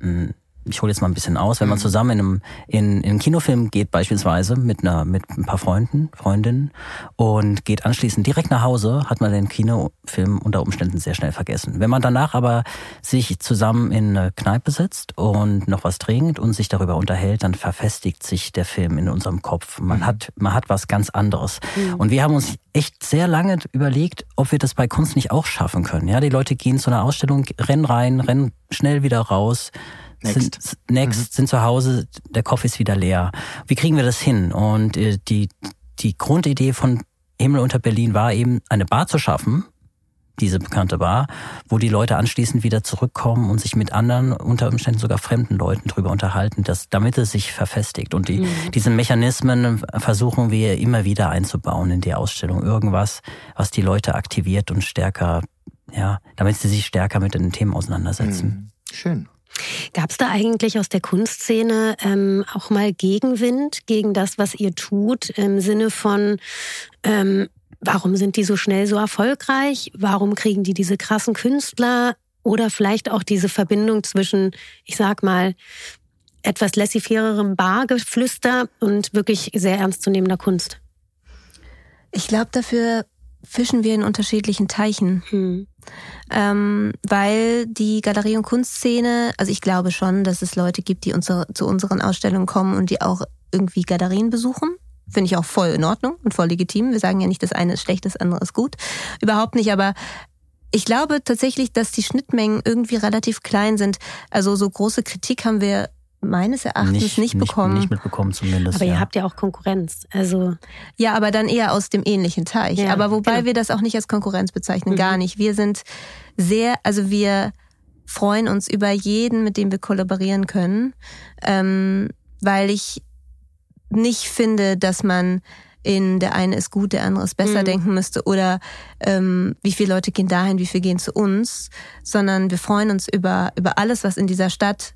hm, ich hole jetzt mal ein bisschen aus, wenn man mhm. zusammen in einem, in, in einen Kinofilm geht beispielsweise mit einer mit ein paar Freunden, Freundinnen und geht anschließend direkt nach Hause, hat man den Kinofilm unter Umständen sehr schnell vergessen. Wenn man danach aber sich zusammen in eine Kneipe setzt und noch was trinkt und sich darüber unterhält, dann verfestigt sich der Film in unserem Kopf. Man mhm. hat man hat was ganz anderes. Mhm. Und wir haben uns echt sehr lange überlegt, ob wir das bei Kunst nicht auch schaffen können. Ja, die Leute gehen zu einer Ausstellung, rennen rein, rennen schnell wieder raus Next. Sind, next, mhm. sind zu Hause, der Kopf ist wieder leer. Wie kriegen wir das hin? Und äh, die, die Grundidee von Himmel unter Berlin war eben, eine Bar zu schaffen, diese bekannte Bar, wo die Leute anschließend wieder zurückkommen und sich mit anderen, unter Umständen sogar fremden Leuten drüber unterhalten, dass, damit es sich verfestigt. Und die, mhm. diese Mechanismen versuchen wir immer wieder einzubauen in die Ausstellung. Irgendwas, was die Leute aktiviert und stärker, ja, damit sie sich stärker mit den Themen auseinandersetzen. Mhm. Schön. Gab es da eigentlich aus der Kunstszene ähm, auch mal Gegenwind gegen das, was ihr tut, im Sinne von, ähm, warum sind die so schnell so erfolgreich? Warum kriegen die diese krassen Künstler? Oder vielleicht auch diese Verbindung zwischen, ich sag mal, etwas laissez-fairerem Bargeflüster und wirklich sehr ernstzunehmender Kunst? Ich glaube, dafür fischen wir in unterschiedlichen Teichen. Hm. Ähm, weil die Galerie- und Kunstszene, also ich glaube schon, dass es Leute gibt, die unsere, zu unseren Ausstellungen kommen und die auch irgendwie Galerien besuchen. Finde ich auch voll in Ordnung und voll legitim. Wir sagen ja nicht, das eine ist schlecht, das andere ist gut. Überhaupt nicht, aber ich glaube tatsächlich, dass die Schnittmengen irgendwie relativ klein sind. Also so große Kritik haben wir meines Erachtens nicht, nicht bekommen. Nicht, nicht mitbekommen zumindest. Aber ja. ihr habt ja auch Konkurrenz. Also ja, aber dann eher aus dem ähnlichen Teich. Ja, aber wobei genau. wir das auch nicht als Konkurrenz bezeichnen, mhm. gar nicht. Wir sind sehr, also wir freuen uns über jeden, mit dem wir kollaborieren können, ähm, weil ich nicht finde, dass man in der eine ist gut, der andere ist besser mhm. denken müsste oder ähm, wie viele Leute gehen dahin, wie viele gehen zu uns, sondern wir freuen uns über über alles, was in dieser Stadt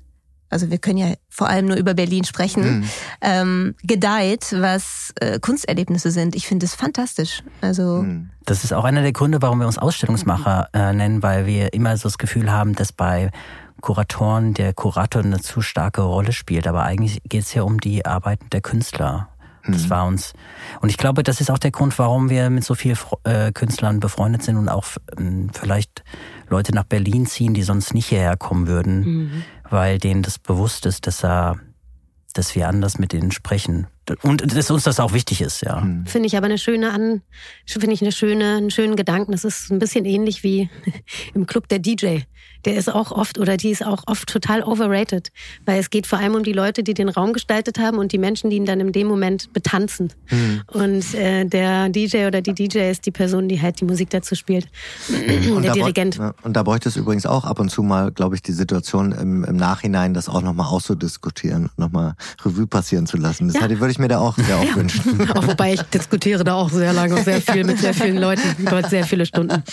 also wir können ja vor allem nur über Berlin sprechen, mhm. ähm, gedeiht, was äh, Kunsterlebnisse sind. Ich finde es fantastisch. Also mhm. das ist auch einer der Gründe, warum wir uns Ausstellungsmacher äh, nennen, weil wir immer so das Gefühl haben, dass bei Kuratoren der Kurator eine zu starke Rolle spielt. Aber eigentlich geht es ja um die Arbeiten der Künstler. Das mhm. war uns. Und ich glaube, das ist auch der Grund, warum wir mit so vielen äh, Künstlern befreundet sind und auch ähm, vielleicht Leute nach Berlin ziehen, die sonst nicht hierher kommen würden, mhm. weil denen das bewusst ist, dass er, dass wir anders mit denen sprechen. Und dass uns das auch wichtig ist, ja. Mhm. Finde ich aber eine schöne an, finde ich eine schöne, einen schönen Gedanken. Das ist ein bisschen ähnlich wie im Club der DJ der ist auch oft oder die ist auch oft total overrated, weil es geht vor allem um die Leute, die den Raum gestaltet haben und die Menschen, die ihn dann in dem Moment betanzen. Mhm. Und äh, der DJ oder die DJ ist die Person, die halt die Musik dazu spielt. Und der Dirigent. Und da bräuchte es übrigens auch ab und zu mal, glaube ich, die Situation im, im Nachhinein, das auch nochmal auszudiskutieren, nochmal Revue passieren zu lassen. Das ja. würde ich ich mir da auch sehr oft ja. wünschen. Auch wobei ich diskutiere da auch sehr lange und sehr viel mit sehr vielen Leuten über sehr viele Stunden.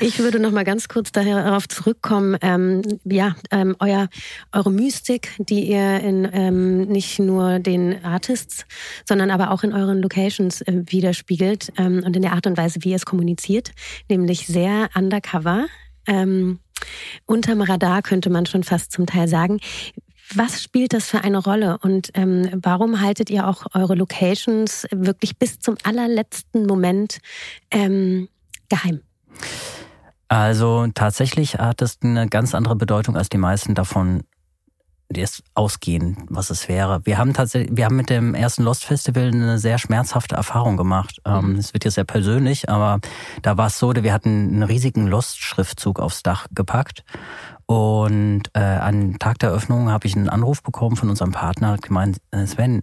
Ich würde noch mal ganz kurz darauf zurückkommen. Ähm, ja, ähm, euer, eure Mystik, die ihr in ähm, nicht nur den Artists, sondern aber auch in euren Locations äh, widerspiegelt ähm, und in der Art und Weise, wie ihr es kommuniziert, nämlich sehr undercover. Ähm, unterm Radar könnte man schon fast zum Teil sagen. Was spielt das für eine Rolle und ähm, warum haltet ihr auch eure Locations wirklich bis zum allerletzten Moment ähm, geheim? Also tatsächlich hat es eine ganz andere Bedeutung, als die meisten davon jetzt ausgehen, was es wäre. Wir haben tatsächlich, wir haben mit dem ersten Lost Festival eine sehr schmerzhafte Erfahrung gemacht. Ähm, mhm. Es wird jetzt sehr persönlich, aber da war es so, wir hatten einen riesigen Lost-Schriftzug aufs Dach gepackt und äh, an Tag der Eröffnung habe ich einen Anruf bekommen von unserem Partner, hat gemeint, äh, Sven,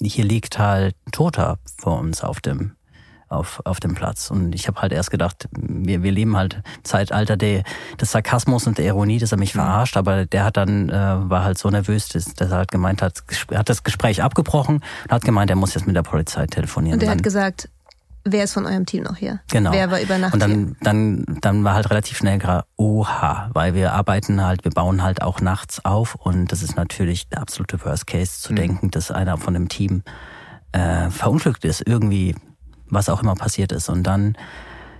hier liegt halt ein Toter vor uns auf dem auf, auf dem Platz. Und ich habe halt erst gedacht, wir, wir leben halt Zeitalter der, des Sarkasmus und der Ironie, dass er mich mhm. verarscht, aber der hat dann, äh, war halt so nervös, dass, dass er halt gemeint hat, hat das Gespräch abgebrochen und hat gemeint, er muss jetzt mit der Polizei telefonieren. Und er hat gesagt, wer ist von eurem Team noch hier? Genau. Wer war über Nacht Und dann, hier? dann, dann war halt relativ schnell gerade, oha, weil wir arbeiten halt, wir bauen halt auch nachts auf und das ist natürlich der absolute Worst Case zu mhm. denken, dass einer von dem Team äh, verunglückt ist, irgendwie was auch immer passiert ist. Und dann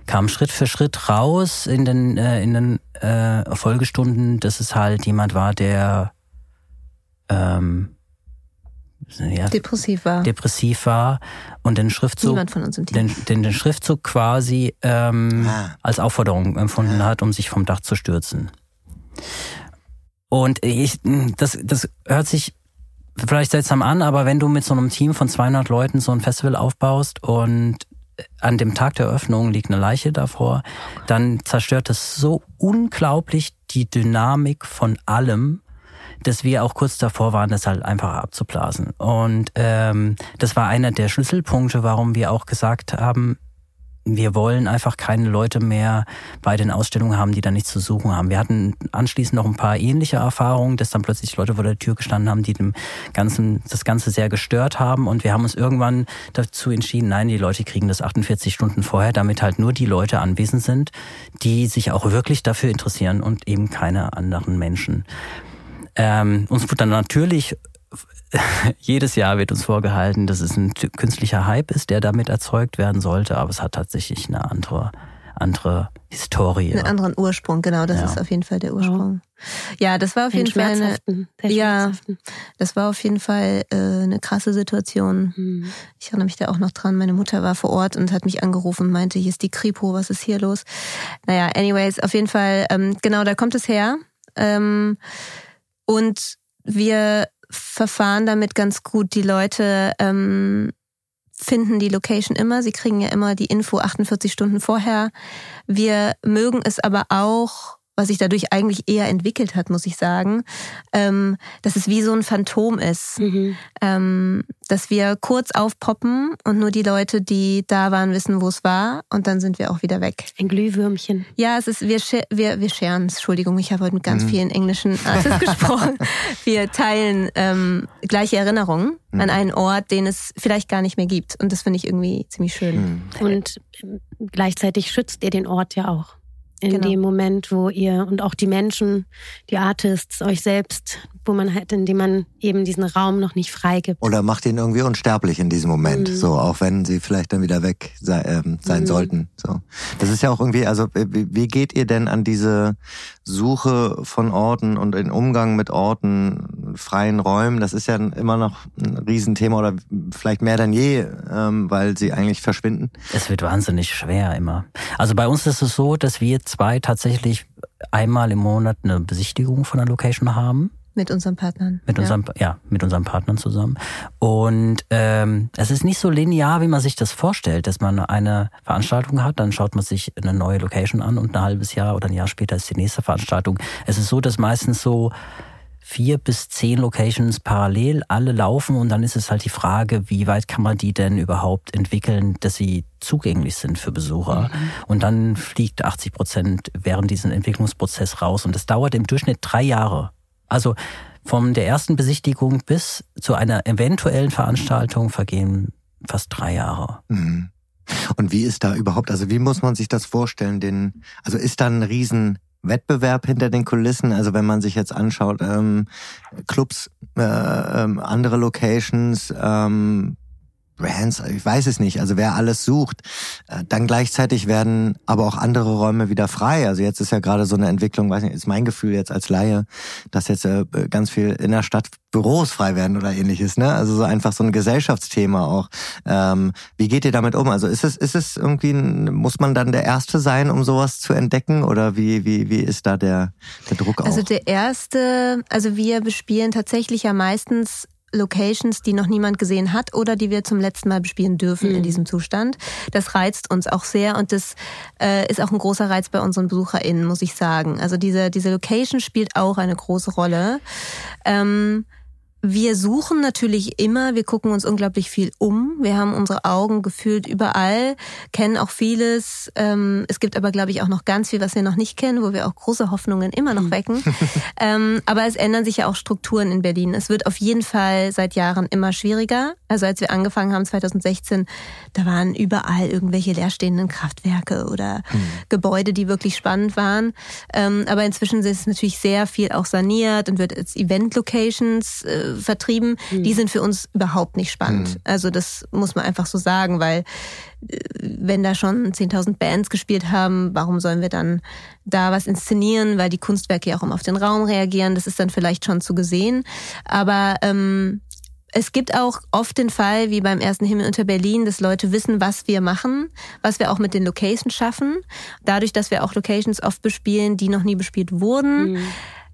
kam Schritt für Schritt raus in den, äh, in den äh, Folgestunden, dass es halt jemand war, der ähm, ja, depressiv war. Depressiv war und den Schriftzug, Niemand von uns im Team. Den, den, den Schriftzug quasi ähm, ah. als Aufforderung empfunden ah. hat, um sich vom Dach zu stürzen. Und ich, das, das hört sich vielleicht seltsam an, aber wenn du mit so einem Team von 200 Leuten so ein Festival aufbaust und an dem Tag der Eröffnung liegt eine Leiche davor, dann zerstört das so unglaublich die Dynamik von allem, dass wir auch kurz davor waren, das halt einfach abzublasen. Und ähm, das war einer der Schlüsselpunkte, warum wir auch gesagt haben, wir wollen einfach keine Leute mehr bei den Ausstellungen haben, die da nichts zu suchen haben. Wir hatten anschließend noch ein paar ähnliche Erfahrungen, dass dann plötzlich Leute vor der Tür gestanden haben, die dem Ganzen, das Ganze sehr gestört haben. Und wir haben uns irgendwann dazu entschieden, nein, die Leute kriegen das 48 Stunden vorher, damit halt nur die Leute anwesend sind, die sich auch wirklich dafür interessieren und eben keine anderen Menschen. Ähm, uns wurde dann natürlich jedes Jahr wird uns vorgehalten, dass es ein künstlicher Hype ist, der damit erzeugt werden sollte, aber es hat tatsächlich eine andere, andere Historie. Einen anderen Ursprung, genau, das ja. ist auf jeden Fall der Ursprung. Ja, das war auf jeden Fall eine, ja, das war auf jeden Fall äh, eine krasse Situation. Mhm. Ich erinnere mich da auch noch dran. Meine Mutter war vor Ort und hat mich angerufen und meinte, hier ist die Kripo, was ist hier los? Naja, anyways, auf jeden Fall, ähm, genau, da kommt es her. Ähm, und wir verfahren damit ganz gut. Die Leute ähm, finden die Location immer. Sie kriegen ja immer die Info 48 Stunden vorher. Wir mögen es aber auch, was sich dadurch eigentlich eher entwickelt hat, muss ich sagen, ähm, dass es wie so ein Phantom ist. Mhm. Ähm, dass wir kurz aufpoppen und nur die Leute, die da waren, wissen, wo es war und dann sind wir auch wieder weg. Ein Glühwürmchen. Ja, es ist, wir, wir, wir scheren, Entschuldigung, ich habe heute mit ganz mhm. vielen englischen Artists gesprochen. Wir teilen ähm, gleiche Erinnerungen mhm. an einen Ort, den es vielleicht gar nicht mehr gibt und das finde ich irgendwie ziemlich schön. Mhm. Und gleichzeitig schützt ihr den Ort ja auch in genau. dem Moment, wo ihr und auch die Menschen, die Artists, euch selbst, wo man halt, in dem man eben diesen Raum noch nicht freigibt. Oder macht ihn irgendwie unsterblich in diesem Moment, mhm. so auch wenn sie vielleicht dann wieder weg sei, äh, sein mhm. sollten. So, das ist ja auch irgendwie, also wie geht ihr denn an diese Suche von Orten und den Umgang mit Orten, freien Räumen? Das ist ja immer noch ein Riesenthema oder vielleicht mehr denn je, ähm, weil sie eigentlich verschwinden. Es wird wahnsinnig schwer immer. Also bei uns ist es so, dass wir zwei tatsächlich einmal im Monat eine Besichtigung von der Location haben. Mit unseren Partnern. Mit ja. unserem, ja, mit unseren Partnern zusammen. Und ähm, es ist nicht so linear, wie man sich das vorstellt, dass man eine Veranstaltung hat, dann schaut man sich eine neue Location an und ein halbes Jahr oder ein Jahr später ist die nächste Veranstaltung. Es ist so, dass meistens so vier bis zehn Locations parallel alle laufen und dann ist es halt die Frage, wie weit kann man die denn überhaupt entwickeln, dass sie zugänglich sind für Besucher. Mhm. Und dann fliegt 80 Prozent während diesem Entwicklungsprozess raus und das dauert im Durchschnitt drei Jahre. Also von der ersten Besichtigung bis zu einer eventuellen Veranstaltung vergehen fast drei Jahre. Mhm. Und wie ist da überhaupt, also wie muss man sich das vorstellen? Den, also ist da ein riesen Wettbewerb hinter den Kulissen. Also wenn man sich jetzt anschaut, ähm, Clubs, äh, ähm, andere Locations, ähm, Brands, ich weiß es nicht, also wer alles sucht. Äh, dann gleichzeitig werden aber auch andere Räume wieder frei. Also jetzt ist ja gerade so eine Entwicklung, weiß nicht, ist mein Gefühl jetzt als Laie, dass jetzt äh, ganz viel in der Stadt Büros frei werden oder ähnliches, ne? Also so einfach so ein Gesellschaftsthema auch. Ähm, wie geht ihr damit um? Also ist es, ist es irgendwie, muss man dann der Erste sein, um sowas zu entdecken? Oder wie, wie, wie ist da der, der Druck auch? Also der Erste, also wir bespielen tatsächlich ja meistens Locations, die noch niemand gesehen hat oder die wir zum letzten Mal bespielen dürfen mhm. in diesem Zustand. Das reizt uns auch sehr und das äh, ist auch ein großer Reiz bei unseren BesucherInnen, muss ich sagen. Also diese, diese Location spielt auch eine große Rolle. Ähm, wir suchen natürlich immer, wir gucken uns unglaublich viel um. Wir haben unsere Augen gefühlt überall, kennen auch vieles. Ähm, es gibt aber, glaube ich, auch noch ganz viel, was wir noch nicht kennen, wo wir auch große Hoffnungen immer noch hm. wecken. ähm, aber es ändern sich ja auch Strukturen in Berlin. Es wird auf jeden Fall seit Jahren immer schwieriger. Also als wir angefangen haben 2016, da waren überall irgendwelche leerstehenden Kraftwerke oder mhm. Gebäude, die wirklich spannend waren. Ähm, aber inzwischen ist es natürlich sehr viel auch saniert und wird als Event-Locations äh, vertrieben, mhm. die sind für uns überhaupt nicht spannend. Mhm. Also das muss man einfach so sagen, weil äh, wenn da schon 10.000 Bands gespielt haben, warum sollen wir dann da was inszenieren, weil die Kunstwerke ja auch immer auf den Raum reagieren, das ist dann vielleicht schon zu gesehen. Aber ähm, es gibt auch oft den Fall, wie beim ersten Himmel unter Berlin, dass Leute wissen, was wir machen, was wir auch mit den Locations schaffen. Dadurch, dass wir auch Locations oft bespielen, die noch nie bespielt wurden. Mhm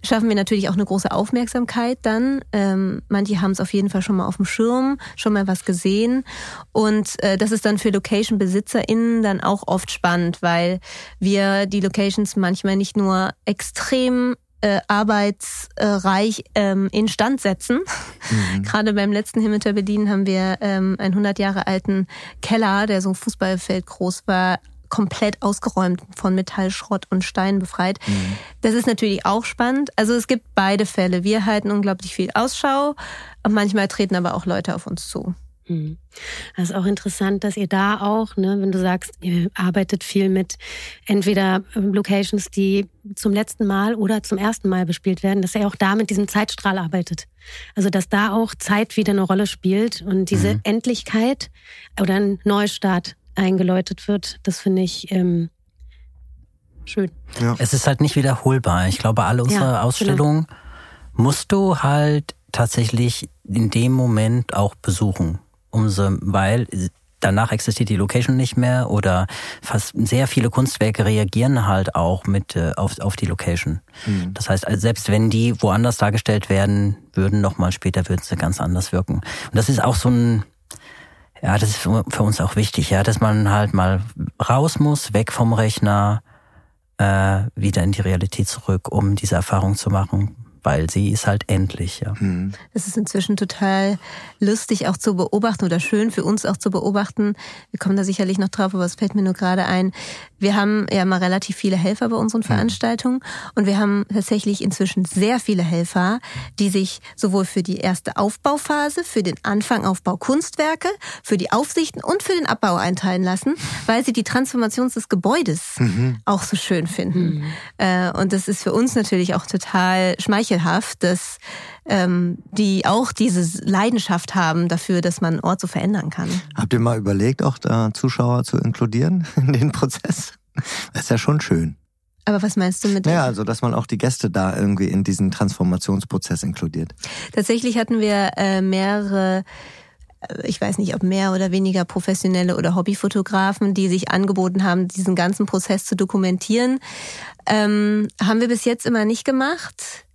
schaffen wir natürlich auch eine große Aufmerksamkeit dann. Ähm, manche haben es auf jeden Fall schon mal auf dem Schirm, schon mal was gesehen. Und äh, das ist dann für Location-BesitzerInnen dann auch oft spannend, weil wir die Locations manchmal nicht nur extrem äh, arbeitsreich ähm, instand setzen. Mhm. Gerade beim letzten Himmelter Berlin haben wir ähm, einen 100 Jahre alten Keller, der so ein Fußballfeld groß war, komplett ausgeräumt, von Metallschrott und Stein befreit. Mhm. Das ist natürlich auch spannend. Also es gibt beide Fälle. Wir halten unglaublich viel Ausschau. Manchmal treten aber auch Leute auf uns zu. Mhm. Das ist auch interessant, dass ihr da auch, ne, wenn du sagst, ihr arbeitet viel mit entweder Locations, die zum letzten Mal oder zum ersten Mal bespielt werden, dass ihr auch da mit diesem Zeitstrahl arbeitet. Also dass da auch Zeit wieder eine Rolle spielt und diese mhm. Endlichkeit oder ein Neustart eingeläutet wird. Das finde ich ähm, schön. Ja. Es ist halt nicht wiederholbar. Ich glaube, alle unsere ja, genau. Ausstellungen genau. musst du halt tatsächlich in dem Moment auch besuchen. Umso, weil danach existiert die Location nicht mehr oder fast sehr viele Kunstwerke reagieren halt auch mit äh, auf, auf die Location. Mhm. Das heißt, also selbst wenn die woanders dargestellt werden würden, nochmal später würden sie ganz anders wirken. Und das ist auch so ein ja, das ist für uns auch wichtig, ja, dass man halt mal raus muss, weg vom Rechner, äh, wieder in die Realität zurück, um diese Erfahrung zu machen weil sie ist halt endlich. Ja. Mhm. Es ist inzwischen total lustig auch zu beobachten oder schön für uns auch zu beobachten. Wir kommen da sicherlich noch drauf, aber es fällt mir nur gerade ein. Wir haben ja mal relativ viele Helfer bei unseren mhm. Veranstaltungen und wir haben tatsächlich inzwischen sehr viele Helfer, die sich sowohl für die erste Aufbauphase, für den Anfang Aufbau Kunstwerke, für die Aufsichten und für den Abbau einteilen lassen, weil sie die Transformation des Gebäudes mhm. auch so schön finden. Mhm. Und das ist für uns natürlich auch total schmeichelhaft schmeichelhaft, dass ähm, die auch diese Leidenschaft haben dafür, dass man einen Ort so verändern kann. Habt ihr mal überlegt, auch da Zuschauer zu inkludieren in den Prozess? Das ist ja schon schön. Aber was meinst du mit? Ja, also dass man auch die Gäste da irgendwie in diesen Transformationsprozess inkludiert. Tatsächlich hatten wir äh, mehrere äh, ich weiß nicht, ob mehr oder weniger professionelle oder Hobbyfotografen, die sich angeboten haben, diesen ganzen Prozess zu dokumentieren. Ähm, haben wir bis jetzt immer nicht gemacht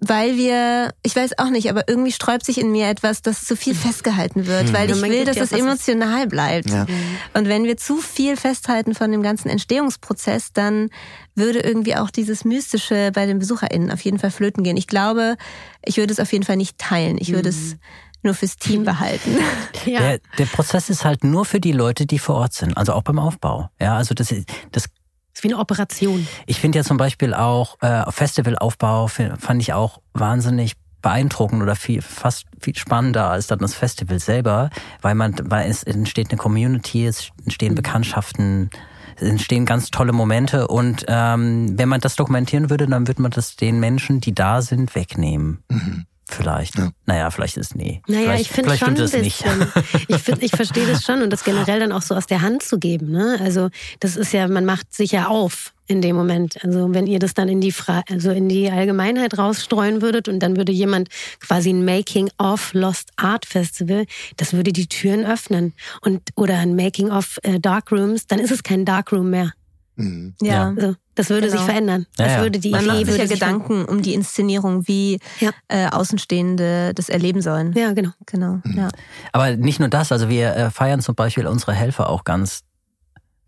weil wir, ich weiß auch nicht, aber irgendwie sträubt sich in mir etwas, dass zu viel festgehalten wird, mhm. weil ich will, dass es emotional bleibt. Ja. Und wenn wir zu viel festhalten von dem ganzen Entstehungsprozess, dann würde irgendwie auch dieses Mystische bei den BesucherInnen auf jeden Fall flöten gehen. Ich glaube, ich würde es auf jeden Fall nicht teilen. Ich würde es mhm. nur fürs Team behalten. Ja. Der, der Prozess ist halt nur für die Leute, die vor Ort sind, also auch beim Aufbau. Ja, also das, das ist wie eine Operation. Ich finde ja zum Beispiel auch äh, Festivalaufbau fand ich auch wahnsinnig beeindruckend oder viel, fast viel spannender als dann das Festival selber, weil man, weil es entsteht eine Community, es entstehen mhm. Bekanntschaften, es entstehen ganz tolle Momente und ähm, wenn man das dokumentieren würde, dann würde man das den Menschen, die da sind, wegnehmen. Mhm. Vielleicht. Ja. Naja, vielleicht ist nee. Naja, vielleicht, ich finde schon das nicht. ich, find, ich verstehe das schon und das generell dann auch so aus der Hand zu geben. Ne? Also das ist ja, man macht sich ja auf in dem Moment. Also wenn ihr das dann in die Fra also in die Allgemeinheit rausstreuen würdet und dann würde jemand quasi ein Making of Lost Art Festival, das würde die Türen öffnen und oder ein Making of äh, Dark Rooms, dann ist es kein Dark Room mehr. Mhm. Ja. Also, das würde genau. sich verändern. Das ja, würde die Man Idee macht sich ja Gedanken um die Inszenierung, wie ja. äh, Außenstehende das erleben sollen. Ja, genau. Genau. Mhm. Ja. Aber nicht nur das, also wir äh, feiern zum Beispiel unsere Helfer auch ganz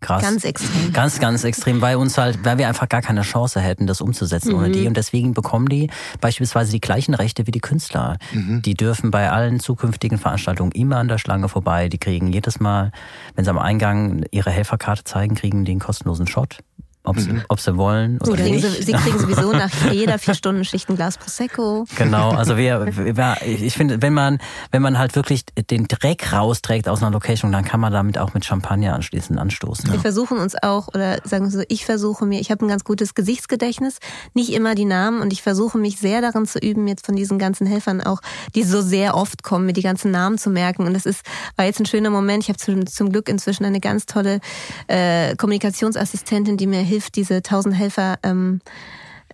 Krass. Ganz extrem. Ganz, ganz extrem, weil uns halt, weil wir einfach gar keine Chance hätten, das umzusetzen mhm. ohne die. Und deswegen bekommen die beispielsweise die gleichen Rechte wie die Künstler. Mhm. Die dürfen bei allen zukünftigen Veranstaltungen immer an der Schlange vorbei. Die kriegen jedes Mal, wenn sie am Eingang ihre Helferkarte zeigen, kriegen die einen kostenlosen Shot ob sie, mhm. ob sie wollen oder sie nicht. Sie, sie kriegen sowieso nach jeder vier Stunden Schicht ein Glas Prosecco. Genau, also wir, wir ich finde, wenn man, wenn man halt wirklich den Dreck rausträgt aus einer Location, dann kann man damit auch mit Champagner anschließend anstoßen. Wir ja. versuchen uns auch, oder sagen wir so, ich versuche mir, ich habe ein ganz gutes Gesichtsgedächtnis, nicht immer die Namen und ich versuche mich sehr darin zu üben, jetzt von diesen ganzen Helfern auch, die so sehr oft kommen, mir die ganzen Namen zu merken. Und das ist, war jetzt ein schöner Moment. Ich habe zum, zum Glück inzwischen eine ganz tolle äh, Kommunikationsassistentin, die mir hilft, diese tausend Helfer ähm,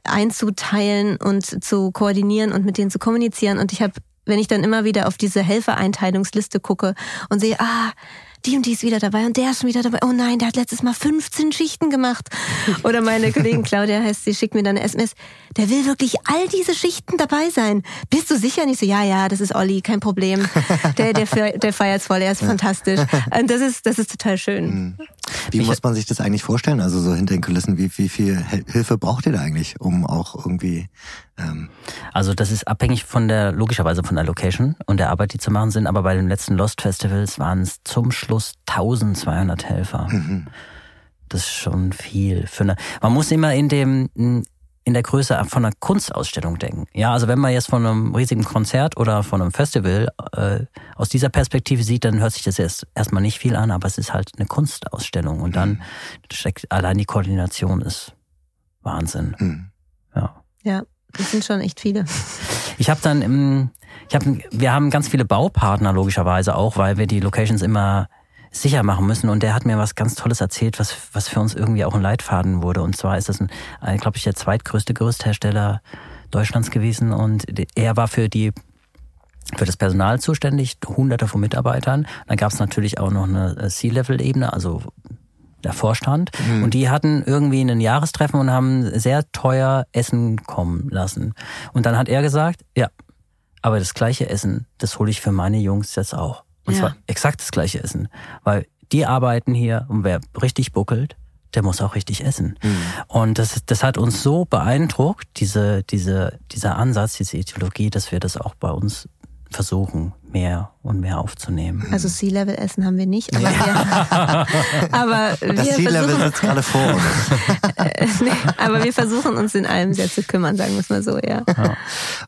einzuteilen und zu koordinieren und mit denen zu kommunizieren. Und ich habe, wenn ich dann immer wieder auf diese Helfereinteilungsliste gucke und sehe, ah, die und die ist wieder dabei und der ist schon wieder dabei. Oh nein, der hat letztes Mal 15 Schichten gemacht. Oder meine Kollegin Claudia heißt, sie schickt mir dann eine SMS. Der will wirklich all diese Schichten dabei sein. Bist du sicher? Nicht so, ja, ja, das ist Olli, kein Problem. Der, der, der feiert's voll, er ist fantastisch. Und das ist, das ist total schön. Mhm. Wie muss man sich das eigentlich vorstellen? Also so hinter den Kulissen, wie, wie viel Hilfe braucht ihr da eigentlich, um auch irgendwie ähm Also das ist abhängig von der, logischerweise von der Location und der Arbeit, die zu machen sind, aber bei den letzten Lost Festivals waren es zum Schluss 1200 Helfer. Mhm. Das ist schon viel. Für eine, man muss immer in dem in der Größe von einer Kunstausstellung denken. Ja, also wenn man jetzt von einem riesigen Konzert oder von einem Festival äh, aus dieser Perspektive sieht, dann hört sich das erst erstmal nicht viel an, aber es ist halt eine Kunstausstellung und dann mhm. steckt allein die Koordination ist Wahnsinn. Mhm. Ja. Ja, das sind schon echt viele. Ich habe dann ich habe, wir haben ganz viele Baupartner logischerweise auch, weil wir die Locations immer sicher machen müssen. Und der hat mir was ganz Tolles erzählt, was, was für uns irgendwie auch ein Leitfaden wurde. Und zwar ist das, ein, äh, glaube ich, der zweitgrößte Gerüsthersteller Deutschlands gewesen. Und er war für die für das Personal zuständig, hunderte von Mitarbeitern. Dann gab es natürlich auch noch eine äh, C-Level-Ebene, also der Vorstand. Mhm. Und die hatten irgendwie einen Jahrestreffen und haben sehr teuer Essen kommen lassen. Und dann hat er gesagt, ja, aber das gleiche Essen, das hole ich für meine Jungs jetzt auch. Und ja. zwar exakt das gleiche Essen. Weil die arbeiten hier und wer richtig buckelt, der muss auch richtig essen. Mhm. Und das, das hat uns so beeindruckt, diese, diese, dieser Ansatz, diese Ideologie, dass wir das auch bei uns versuchen, mehr und mehr aufzunehmen. Also Sea-Level-Essen haben wir nicht, aber wir, aber wir das Sea-Level sitzt gerade vor uns. nee, aber wir versuchen uns in allem sehr zu kümmern, sagen wir es mal so, ja. ja.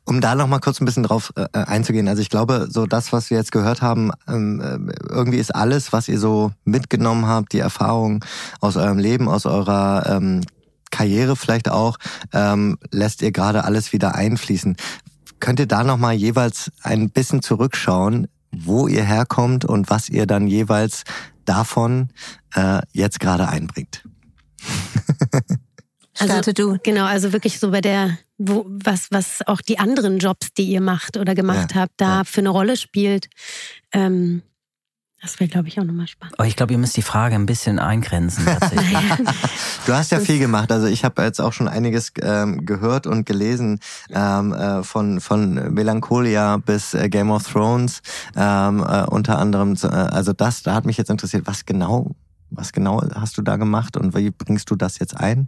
Um da noch mal kurz ein bisschen drauf äh, einzugehen, also ich glaube, so das, was wir jetzt gehört haben, ähm, äh, irgendwie ist alles, was ihr so mitgenommen habt, die Erfahrung aus eurem Leben, aus eurer ähm, Karriere vielleicht auch, ähm, lässt ihr gerade alles wieder einfließen. Könnt ihr da nochmal jeweils ein bisschen zurückschauen, wo ihr herkommt und was ihr dann jeweils davon äh, jetzt gerade einbringt? also, du. Genau, also wirklich so bei der, wo, was, was auch die anderen Jobs, die ihr macht oder gemacht ja, habt, da ja. für eine Rolle spielt. Ähm, das wäre, glaube ich, auch nochmal spannend. Aber ich glaube, ihr müsst die Frage ein bisschen eingrenzen. Tatsächlich. du hast ja viel gemacht. Also ich habe jetzt auch schon einiges ähm, gehört und gelesen ähm, äh, von von Melancholia bis äh, Game of Thrones ähm, äh, unter anderem. Äh, also das, da hat mich jetzt interessiert, was genau was genau hast du da gemacht und wie bringst du das jetzt ein?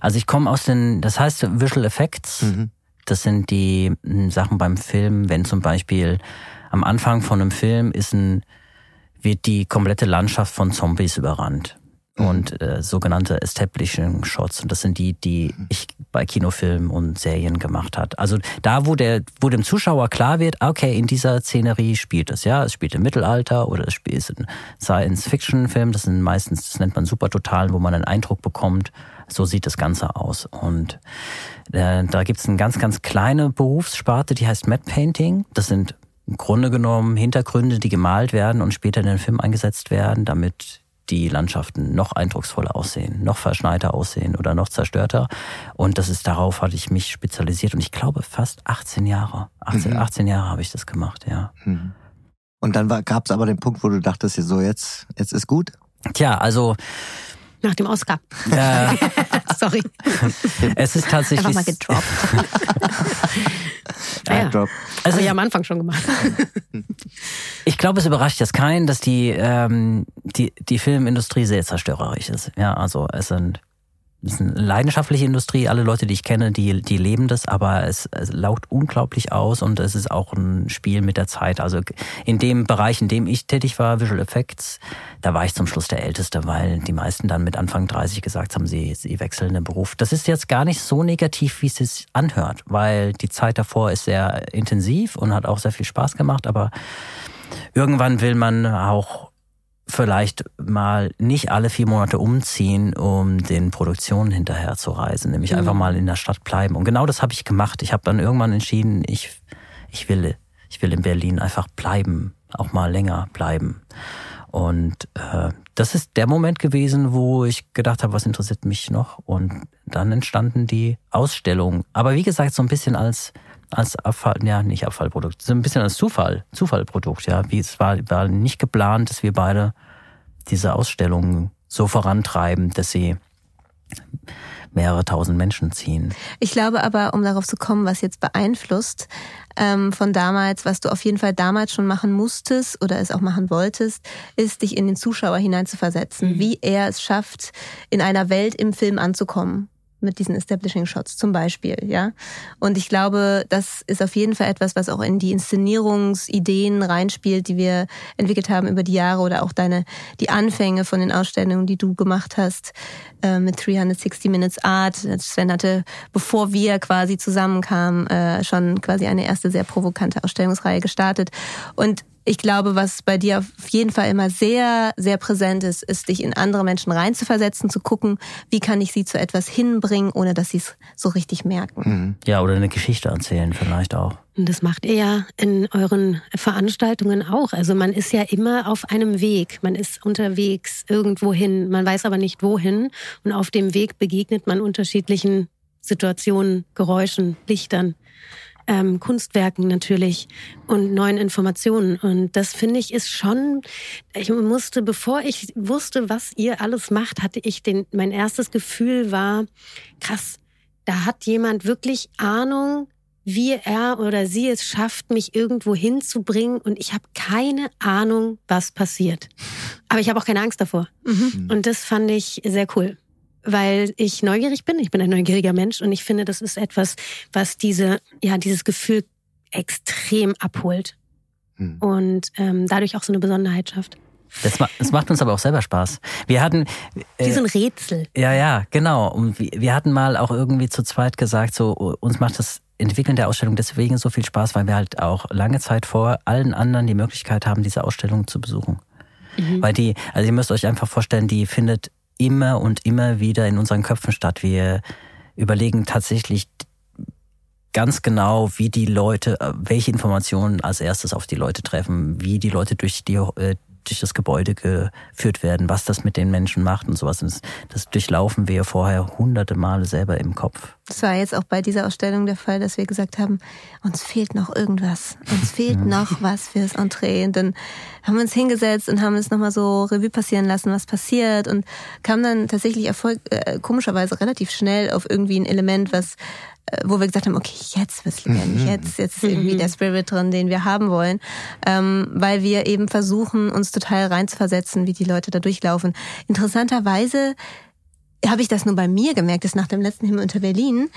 Also ich komme aus den, das heißt Visual Effects. Mhm. Das sind die Sachen beim Film, wenn zum Beispiel am Anfang von einem Film ist ein wird die komplette Landschaft von Zombies überrannt. und äh, sogenannte Establishing Shots. Und das sind die, die ich bei Kinofilmen und Serien gemacht hat. Also da, wo der, wo dem Zuschauer klar wird, okay, in dieser Szenerie spielt es, ja, es spielt im Mittelalter oder es spielt ein Science-Fiction-Film. Das sind meistens, das nennt man Supertotalen, wo man einen Eindruck bekommt. So sieht das Ganze aus. Und äh, da gibt's eine ganz, ganz kleine Berufssparte, die heißt Matte Painting. Das sind im Grunde genommen Hintergründe, die gemalt werden und später in den Film eingesetzt werden, damit die Landschaften noch eindrucksvoller aussehen, noch verschneiter aussehen oder noch zerstörter. Und das ist darauf hatte ich mich spezialisiert und ich glaube fast 18 Jahre. 18, mhm. 18 Jahre habe ich das gemacht, ja. Mhm. Und dann gab es aber den Punkt, wo du dachtest, so jetzt, jetzt ist gut? Tja, also nach dem Oscar. Äh, Sorry. Es ist tatsächlich. Einfach mal gedroppt. ja, ja. Also ja am Anfang schon gemacht. ich glaube, es überrascht jetzt keinen, dass die, ähm, die, die Filmindustrie sehr zerstörerisch ist. Ja, also es sind das ist eine leidenschaftliche Industrie. Alle Leute, die ich kenne, die, die leben das, aber es, es laugt unglaublich aus und es ist auch ein Spiel mit der Zeit. Also in dem Bereich, in dem ich tätig war, Visual Effects, da war ich zum Schluss der Älteste, weil die meisten dann mit Anfang 30 gesagt haben, sie, sie wechseln den Beruf. Das ist jetzt gar nicht so negativ, wie es sich anhört, weil die Zeit davor ist sehr intensiv und hat auch sehr viel Spaß gemacht, aber irgendwann will man auch vielleicht mal nicht alle vier Monate umziehen, um den Produktionen hinterher zu reisen, nämlich mhm. einfach mal in der Stadt bleiben. Und genau das habe ich gemacht. Ich habe dann irgendwann entschieden, ich, ich will, ich will in Berlin einfach bleiben, auch mal länger bleiben. Und äh, das ist der Moment gewesen, wo ich gedacht habe, was interessiert mich noch? Und dann entstanden die Ausstellungen. Aber wie gesagt, so ein bisschen als als Abfall, ja, nicht Abfallprodukt, so ein bisschen als Zufall, Zufallprodukt, ja. Wie es war, war nicht geplant, dass wir beide diese Ausstellung so vorantreiben, dass sie mehrere tausend Menschen ziehen. Ich glaube aber, um darauf zu kommen, was jetzt beeinflusst ähm, von damals, was du auf jeden Fall damals schon machen musstest oder es auch machen wolltest, ist, dich in den Zuschauer hineinzuversetzen, mhm. wie er es schafft, in einer Welt im Film anzukommen mit diesen Establishing Shots zum Beispiel, ja. Und ich glaube, das ist auf jeden Fall etwas, was auch in die Inszenierungsideen reinspielt, die wir entwickelt haben über die Jahre oder auch deine, die Anfänge von den Ausstellungen, die du gemacht hast, äh, mit 360 Minutes Art. Sven hatte, bevor wir quasi zusammenkamen, äh, schon quasi eine erste sehr provokante Ausstellungsreihe gestartet. Und ich glaube, was bei dir auf jeden Fall immer sehr, sehr präsent ist, ist, dich in andere Menschen reinzuversetzen, zu gucken, wie kann ich sie zu etwas hinbringen, ohne dass sie es so richtig merken. Mhm. Ja, oder eine Geschichte erzählen vielleicht auch. Und das macht ihr ja in euren Veranstaltungen auch. Also man ist ja immer auf einem Weg. Man ist unterwegs irgendwo hin. Man weiß aber nicht wohin. Und auf dem Weg begegnet man unterschiedlichen Situationen, Geräuschen, Lichtern ähm, Kunstwerken natürlich und neuen Informationen. Und das finde ich ist schon, ich musste, bevor ich wusste, was ihr alles macht, hatte ich den, mein erstes Gefühl war, krass, da hat jemand wirklich Ahnung, wie er oder sie es schafft, mich irgendwo hinzubringen und ich habe keine Ahnung, was passiert. Aber ich habe auch keine Angst davor. Mhm. Und das fand ich sehr cool weil ich neugierig bin. Ich bin ein neugieriger Mensch und ich finde, das ist etwas, was diese, ja, dieses Gefühl extrem abholt hm. und ähm, dadurch auch so eine Besonderheit schafft. Das, das macht uns aber auch selber Spaß. Wir hatten. Äh, Wie so ein Rätsel. Ja, ja, genau. Und wir hatten mal auch irgendwie zu zweit gesagt, so, uns macht das Entwickeln der Ausstellung deswegen so viel Spaß, weil wir halt auch lange Zeit vor allen anderen die Möglichkeit haben, diese Ausstellung zu besuchen. Mhm. Weil die, also ihr müsst euch einfach vorstellen, die findet immer und immer wieder in unseren Köpfen statt. Wir überlegen tatsächlich ganz genau, wie die Leute, äh, welche Informationen als erstes auf die Leute treffen, wie die Leute durch die äh, durch das Gebäude geführt werden, was das mit den Menschen macht und sowas. Das durchlaufen wir vorher hunderte Male selber im Kopf. Das war jetzt auch bei dieser Ausstellung der Fall, dass wir gesagt haben, uns fehlt noch irgendwas. Uns fehlt mhm. noch was fürs Entree. Und dann haben wir uns hingesetzt und haben es nochmal so Revue passieren lassen, was passiert und kam dann tatsächlich Erfolg, äh, komischerweise relativ schnell auf irgendwie ein Element, was wo wir gesagt haben, okay, jetzt wird's lebendig, mhm. jetzt, jetzt ist irgendwie mhm. der Spirit drin, den wir haben wollen, ähm, weil wir eben versuchen, uns total reinzuversetzen, wie die Leute da durchlaufen. Interessanterweise habe ich das nur bei mir gemerkt, dass nach dem letzten Himmel unter Berlin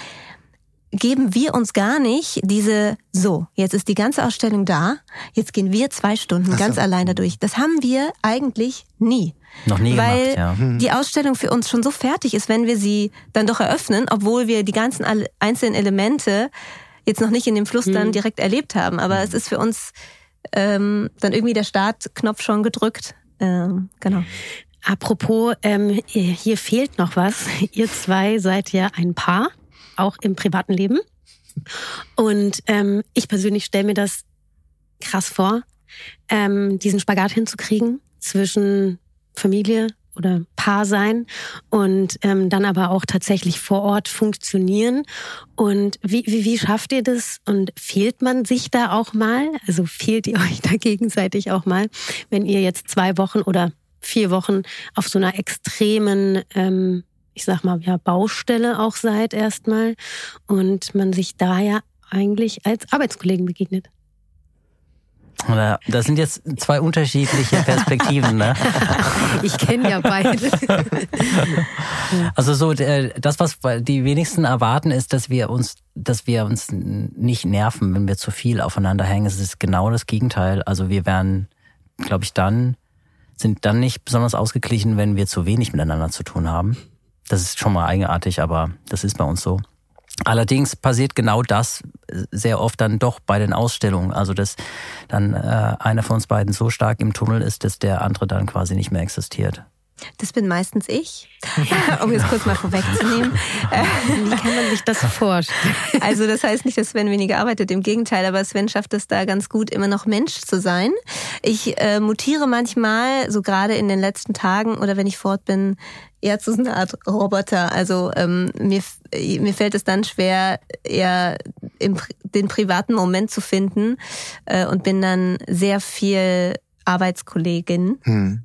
geben wir uns gar nicht diese, so, jetzt ist die ganze Ausstellung da, jetzt gehen wir zwei Stunden so. ganz allein dadurch. Das haben wir eigentlich nie. Noch nie Weil gemacht, ja. Hm. die Ausstellung für uns schon so fertig ist, wenn wir sie dann doch eröffnen, obwohl wir die ganzen einzelnen Elemente jetzt noch nicht in dem Fluss dann hm. direkt erlebt haben. Aber hm. es ist für uns ähm, dann irgendwie der Startknopf schon gedrückt. Ähm, genau. Apropos, ähm, hier fehlt noch was. Ihr zwei seid ja ein Paar, auch im privaten Leben. Und ähm, ich persönlich stelle mir das krass vor, ähm, diesen Spagat hinzukriegen zwischen Familie oder Paar sein und ähm, dann aber auch tatsächlich vor Ort funktionieren. Und wie, wie, wie schafft ihr das? Und fehlt man sich da auch mal? Also fehlt ihr euch da gegenseitig auch mal, wenn ihr jetzt zwei Wochen oder vier Wochen auf so einer extremen, ähm, ich sag mal, ja, Baustelle auch seid erstmal und man sich da ja eigentlich als Arbeitskollegen begegnet? Das sind jetzt zwei unterschiedliche Perspektiven, ne? Ich kenne ja beide. Also so das, was die wenigsten erwarten, ist, dass wir uns, dass wir uns nicht nerven, wenn wir zu viel aufeinander hängen. Es ist genau das Gegenteil. Also wir werden, glaube ich, dann sind dann nicht besonders ausgeglichen, wenn wir zu wenig miteinander zu tun haben. Das ist schon mal eigenartig, aber das ist bei uns so. Allerdings passiert genau das sehr oft dann doch bei den Ausstellungen. Also dass dann äh, einer von uns beiden so stark im Tunnel ist, dass der andere dann quasi nicht mehr existiert. Das bin meistens ich, um jetzt kurz mal vorwegzunehmen. Wie kann man sich das vorstellen? Also das heißt nicht, dass Sven weniger arbeitet, im Gegenteil, aber Sven schafft es da ganz gut, immer noch Mensch zu sein. Ich äh, mutiere manchmal, so gerade in den letzten Tagen oder wenn ich fort bin, eher zu so einer Art Roboter. Also ähm, mir, mir fällt es dann schwer, eher im, den privaten Moment zu finden äh, und bin dann sehr viel Arbeitskollegin. Hm.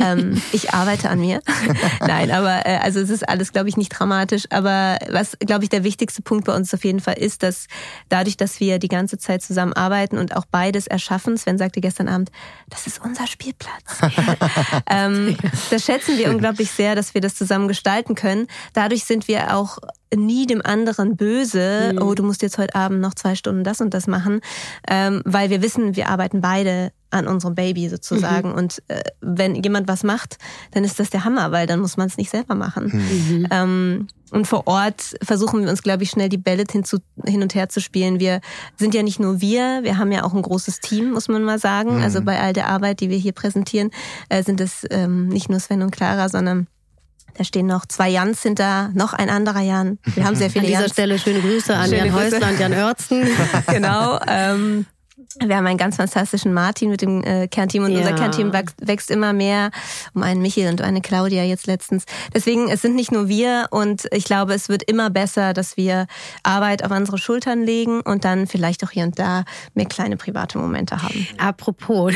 Ähm, ich arbeite an mir. Nein, aber äh, also es ist alles, glaube ich, nicht dramatisch. Aber was, glaube ich, der wichtigste Punkt bei uns auf jeden Fall ist, dass dadurch, dass wir die ganze Zeit zusammenarbeiten und auch beides erschaffen, Sven sagte gestern Abend, das ist unser Spielplatz. ähm, das schätzen wir unglaublich sehr, dass wir das zusammen gestalten können. Dadurch sind wir auch nie dem anderen böse, mhm. oh, du musst jetzt heute Abend noch zwei Stunden das und das machen, ähm, weil wir wissen, wir arbeiten beide an unserem Baby sozusagen. Mhm. Und äh, wenn jemand was macht, dann ist das der Hammer, weil dann muss man es nicht selber machen. Mhm. Ähm, und vor Ort versuchen wir uns, glaube ich, schnell die Bälle hin, zu, hin und her zu spielen. Wir sind ja nicht nur wir, wir haben ja auch ein großes Team, muss man mal sagen. Mhm. Also bei all der Arbeit, die wir hier präsentieren, äh, sind es ähm, nicht nur Sven und Clara, sondern da stehen noch zwei Jans hinter, noch ein anderer Jan. Wir haben sehr viele An dieser Jans. Stelle schöne Grüße an schöne Jan Häusler und Jan Oertzen. genau. Ähm, wir haben einen ganz fantastischen Martin mit dem äh, Kernteam und ja. unser Kernteam wächst immer mehr um einen Michael und eine Claudia jetzt letztens. Deswegen, es sind nicht nur wir und ich glaube, es wird immer besser, dass wir Arbeit auf unsere Schultern legen und dann vielleicht auch hier und da mehr kleine private Momente haben. Apropos,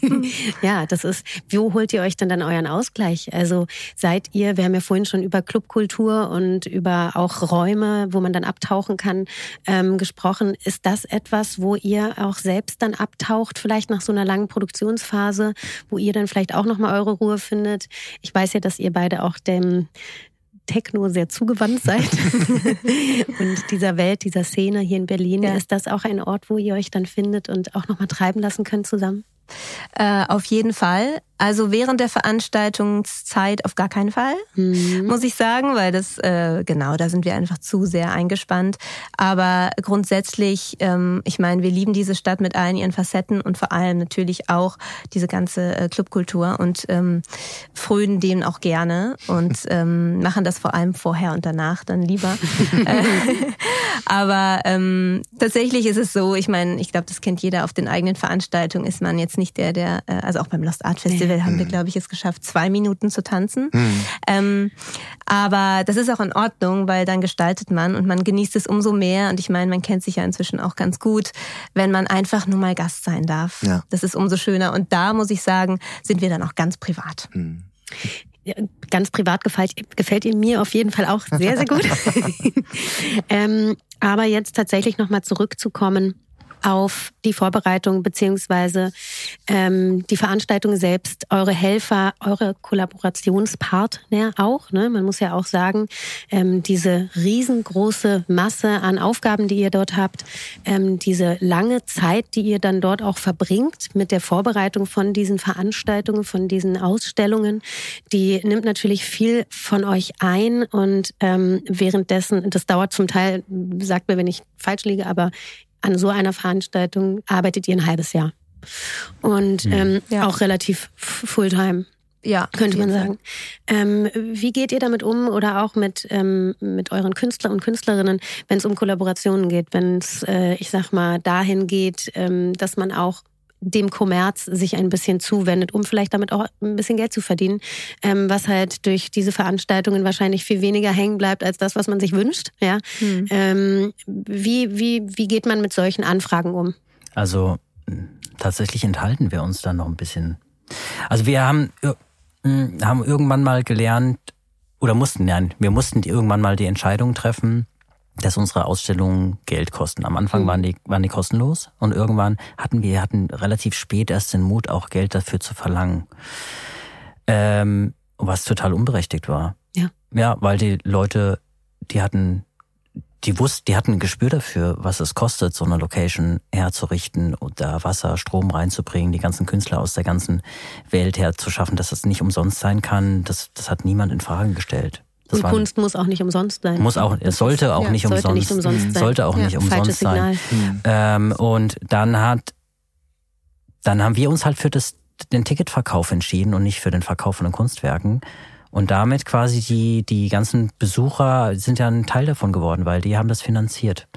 ja, das ist, wo holt ihr euch denn dann euren Ausgleich? Also seid ihr, wir haben ja vorhin schon über Clubkultur und über auch Räume, wo man dann abtauchen kann, ähm, gesprochen. Ist das etwas, wo ihr auch selbst dann abtaucht, vielleicht nach so einer langen Produktionsphase, wo ihr dann vielleicht auch nochmal eure Ruhe findet. Ich weiß ja, dass ihr beide auch dem Techno sehr zugewandt seid und dieser Welt, dieser Szene hier in Berlin. Ja. Ist das auch ein Ort, wo ihr euch dann findet und auch nochmal treiben lassen könnt zusammen? Äh, auf jeden Fall. Also während der Veranstaltungszeit auf gar keinen Fall, mhm. muss ich sagen, weil das, äh, genau, da sind wir einfach zu sehr eingespannt. Aber grundsätzlich, ähm, ich meine, wir lieben diese Stadt mit allen ihren Facetten und vor allem natürlich auch diese ganze äh, Clubkultur und ähm, frönen dem auch gerne und ähm, machen das vor allem vorher und danach dann lieber. Aber ähm, tatsächlich ist es so, ich meine, ich glaube, das kennt jeder auf den eigenen Veranstaltungen, ist man jetzt nicht der, der, äh, also auch beim Lost Art Festival, Festival haben wir, mhm. glaube ich, es geschafft, zwei Minuten zu tanzen. Mhm. Ähm, aber das ist auch in Ordnung, weil dann gestaltet man und man genießt es umso mehr. Und ich meine, man kennt sich ja inzwischen auch ganz gut, wenn man einfach nur mal Gast sein darf. Ja. Das ist umso schöner. Und da muss ich sagen, sind wir dann auch ganz privat. Mhm. Ja, ganz privat gefällt, gefällt ihr mir auf jeden Fall auch sehr, sehr gut. ähm, aber jetzt tatsächlich nochmal zurückzukommen auf die Vorbereitung beziehungsweise ähm, die Veranstaltung selbst, eure Helfer, eure Kollaborationspartner auch. Ne? Man muss ja auch sagen, ähm, diese riesengroße Masse an Aufgaben, die ihr dort habt, ähm, diese lange Zeit, die ihr dann dort auch verbringt mit der Vorbereitung von diesen Veranstaltungen, von diesen Ausstellungen, die nimmt natürlich viel von euch ein und ähm, währenddessen, das dauert zum Teil, sagt mir, wenn ich falsch liege, aber an so einer Veranstaltung arbeitet ihr ein halbes Jahr. Und hm. ähm, ja. auch relativ fulltime. Ja, könnte man sagen. Ähm, wie geht ihr damit um oder auch mit ähm, mit euren Künstler und Künstlerinnen, wenn es um Kollaborationen geht, wenn es, äh, ich sag mal, dahin geht, ähm, dass man auch dem Kommerz sich ein bisschen zuwendet, um vielleicht damit auch ein bisschen Geld zu verdienen, ähm, was halt durch diese Veranstaltungen wahrscheinlich viel weniger hängen bleibt als das, was man sich wünscht. Ja, hm. ähm, wie wie wie geht man mit solchen Anfragen um? Also tatsächlich enthalten wir uns da noch ein bisschen. Also wir haben haben irgendwann mal gelernt oder mussten lernen. Wir mussten irgendwann mal die Entscheidung treffen dass unsere Ausstellungen Geld kosten. Am Anfang mhm. waren die, waren die kostenlos und irgendwann hatten wir hatten relativ spät erst den Mut, auch Geld dafür zu verlangen. Ähm, was total unberechtigt war. Ja. Ja, weil die Leute, die hatten, die wussten, die hatten ein Gespür dafür, was es kostet, so eine Location herzurichten und da Wasser, Strom reinzubringen, die ganzen Künstler aus der ganzen Welt herzuschaffen, dass das nicht umsonst sein kann. Das, das hat niemand in Frage gestellt. Das und Kunst muss auch nicht umsonst sein. Muss auch, es sollte auch ja, nicht sollte umsonst, nicht umsonst sein. Sollte auch ja, nicht umsonst sein. Mhm. Ähm, und dann hat, dann haben wir uns halt für das, den Ticketverkauf entschieden und nicht für den Verkauf von den Kunstwerken. Und damit quasi die, die ganzen Besucher sind ja ein Teil davon geworden, weil die haben das finanziert.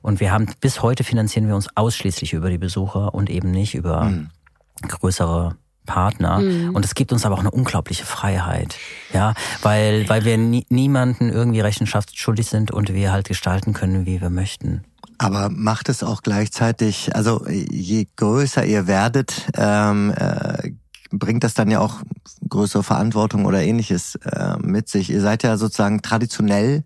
Und wir haben, bis heute finanzieren wir uns ausschließlich über die Besucher und eben nicht über mhm. größere Partner. Mhm. Und es gibt uns aber auch eine unglaubliche Freiheit. Ja, weil, weil wir nie, niemanden irgendwie rechenschaftsschuldig sind und wir halt gestalten können, wie wir möchten. Aber macht es auch gleichzeitig, also je größer ihr werdet, ähm, äh, bringt das dann ja auch größere Verantwortung oder ähnliches äh, mit sich. Ihr seid ja sozusagen traditionell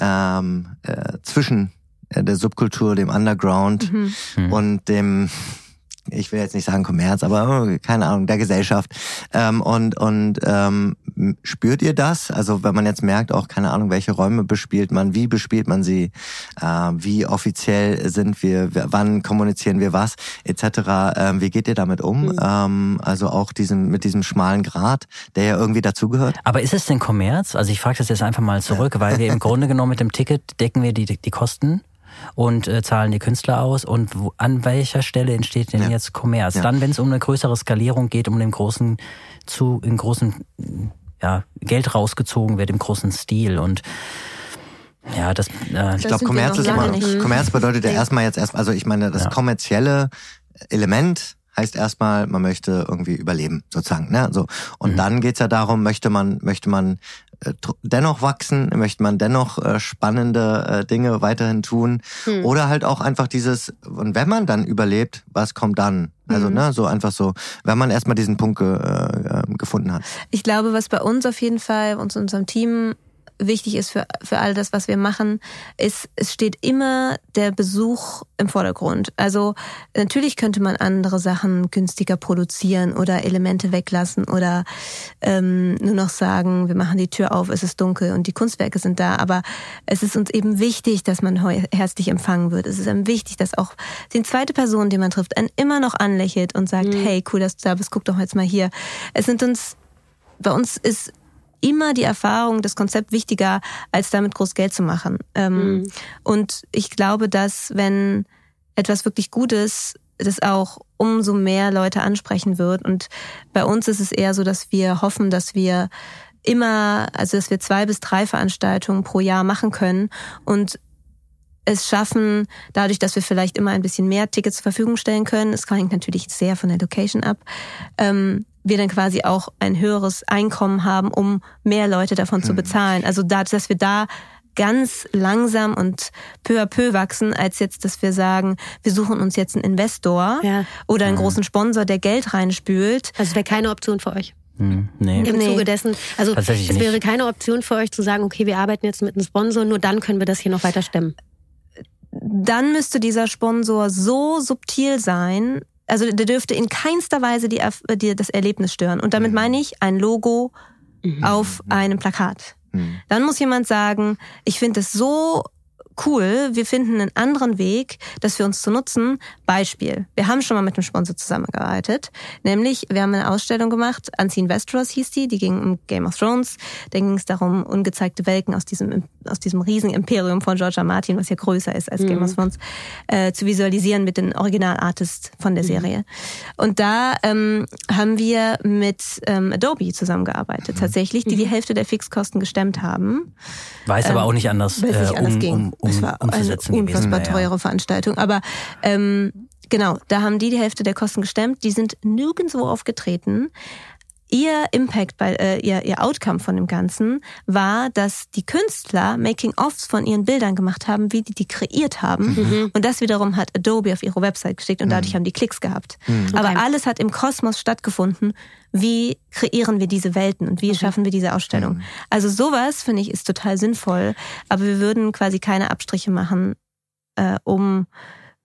ähm, äh, zwischen der Subkultur, dem Underground mhm. und dem ich will jetzt nicht sagen Kommerz, aber oh, keine Ahnung, der Gesellschaft. Ähm, und und ähm, spürt ihr das? Also wenn man jetzt merkt, auch keine Ahnung, welche Räume bespielt man, wie bespielt man sie, äh, wie offiziell sind wir, wann kommunizieren wir was, etc. Ähm, wie geht ihr damit um? Mhm. Ähm, also auch diesem mit diesem schmalen Grat, der ja irgendwie dazugehört. Aber ist es denn Kommerz? Also ich frage das jetzt einfach mal zurück, ja. weil wir im Grunde genommen mit dem Ticket decken wir die die Kosten und äh, zahlen die Künstler aus und wo, an welcher Stelle entsteht denn ja. jetzt Kommerz? Ja. Dann, wenn es um eine größere Skalierung geht, um den großen zu in großen ja, Geld rausgezogen wird im großen Stil und ja, das. Äh, ich glaube, Kommerz ist immer. Kommerz bedeutet ja erstmal jetzt erstmal, also ich meine, das ja. kommerzielle Element heißt erstmal, man möchte irgendwie überleben, sozusagen. Ne? So. Und mhm. dann geht's ja darum, möchte man, möchte man dennoch wachsen, möchte man dennoch äh, spannende äh, Dinge weiterhin tun. Mhm. Oder halt auch einfach dieses, und wenn man dann überlebt, was kommt dann? Also, mhm. ne, so einfach so, wenn man erstmal diesen Punkt ge, äh, gefunden hat. Ich glaube, was bei uns auf jeden Fall, uns unserem Team wichtig ist für, für all das, was wir machen, ist, es steht immer der Besuch im Vordergrund. Also natürlich könnte man andere Sachen günstiger produzieren oder Elemente weglassen oder ähm, nur noch sagen, wir machen die Tür auf, es ist dunkel und die Kunstwerke sind da. Aber es ist uns eben wichtig, dass man herzlich empfangen wird. Es ist eben wichtig, dass auch die zweite Person, die man trifft, einen immer noch anlächelt und sagt, mhm. hey, cool, dass du da bist, guck doch jetzt mal hier. Es sind uns, bei uns ist immer die Erfahrung, das Konzept wichtiger, als damit groß Geld zu machen. Ähm, mhm. Und ich glaube, dass wenn etwas wirklich Gutes das auch umso mehr Leute ansprechen wird. Und bei uns ist es eher so, dass wir hoffen, dass wir immer, also dass wir zwei bis drei Veranstaltungen pro Jahr machen können und es schaffen, dadurch, dass wir vielleicht immer ein bisschen mehr Tickets zur Verfügung stellen können, es hängt natürlich sehr von der Location ab, ähm, wir dann quasi auch ein höheres Einkommen haben, um mehr Leute davon mhm. zu bezahlen. Also da, dass wir da ganz langsam und peu à peu wachsen, als jetzt, dass wir sagen, wir suchen uns jetzt einen Investor ja. oder einen mhm. großen Sponsor, der Geld reinspült. Also wäre keine Option für euch. Hm, nee. Im nee. Zuge dessen, also es wäre nicht. keine Option für euch zu sagen, okay, wir arbeiten jetzt mit einem Sponsor, nur dann können wir das hier noch weiter stemmen dann müsste dieser Sponsor so subtil sein, also der dürfte in keinster Weise die, die das Erlebnis stören. Und damit mhm. meine ich ein Logo mhm. auf einem Plakat. Mhm. Dann muss jemand sagen, ich finde es so cool, wir finden einen anderen Weg, das für uns zu nutzen. Beispiel, wir haben schon mal mit einem Sponsor zusammengearbeitet, nämlich wir haben eine Ausstellung gemacht, Unseen Westeros hieß die, die ging um Game of Thrones. Da ging es darum, ungezeigte Welten aus diesem, aus diesem riesen Imperium von George R. Martin, was ja größer ist als mhm. Game of Thrones, äh, zu visualisieren mit den Originalartists von der mhm. Serie. Und da ähm, haben wir mit ähm, Adobe zusammengearbeitet, mhm. tatsächlich, die die mhm. Hälfte der Fixkosten gestemmt haben. Weiß aber ähm, auch nicht anders, äh, nicht anders um, ging. Um, um, es war eine unfassbar gewesen. teure Veranstaltung. Aber ähm, genau, da haben die die Hälfte der Kosten gestemmt. Die sind nirgendwo aufgetreten. Ihr Impact, bei, äh, ihr, ihr Outcome von dem Ganzen war, dass die Künstler Making-ofs von ihren Bildern gemacht haben, wie die die kreiert haben. Mhm. Und das wiederum hat Adobe auf ihre Website geschickt und dadurch mhm. haben die Klicks gehabt. Mhm. Aber okay. alles hat im Kosmos stattgefunden. Wie kreieren wir diese Welten und wie mhm. schaffen wir diese Ausstellung? Mhm. Also sowas, finde ich, ist total sinnvoll. Aber wir würden quasi keine Abstriche machen, äh, um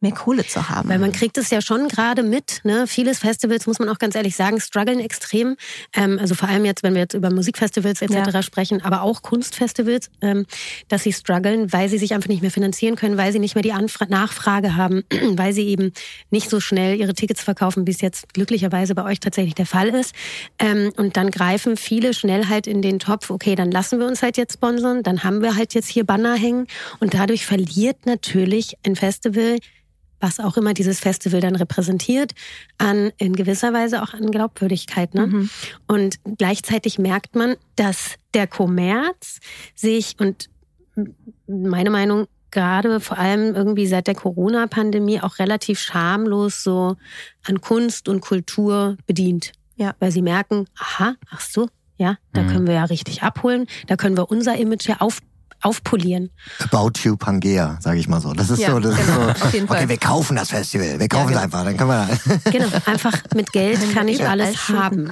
mehr Kohle zu haben. Weil man kriegt es ja schon gerade mit. Ne? Vieles Festivals, muss man auch ganz ehrlich sagen, strugglen extrem. Ähm, also vor allem jetzt, wenn wir jetzt über Musikfestivals etc. Ja. sprechen, aber auch Kunstfestivals, ähm, dass sie strugglen, weil sie sich einfach nicht mehr finanzieren können, weil sie nicht mehr die Anfra Nachfrage haben, weil sie eben nicht so schnell ihre Tickets verkaufen, wie es jetzt glücklicherweise bei euch tatsächlich der Fall ist. Ähm, und dann greifen viele schnell halt in den Topf, okay, dann lassen wir uns halt jetzt sponsern, dann haben wir halt jetzt hier Banner hängen und dadurch verliert natürlich ein Festival was auch immer dieses Festival dann repräsentiert, an in gewisser Weise auch an Glaubwürdigkeit. Ne? Mhm. Und gleichzeitig merkt man, dass der Kommerz sich und meine Meinung gerade vor allem irgendwie seit der Corona-Pandemie auch relativ schamlos so an Kunst und Kultur bedient. Ja. Weil sie merken, aha, ach so, ja, da mhm. können wir ja richtig abholen, da können wir unser Image ja auf, aufpolieren. About you Pangea, sage ich mal so. Das ist ja, so, das genau, ist so. okay, Fall. wir kaufen das Festival, wir kaufen ja, genau. es einfach, dann können wir. genau, einfach mit Geld kann ich alles haben.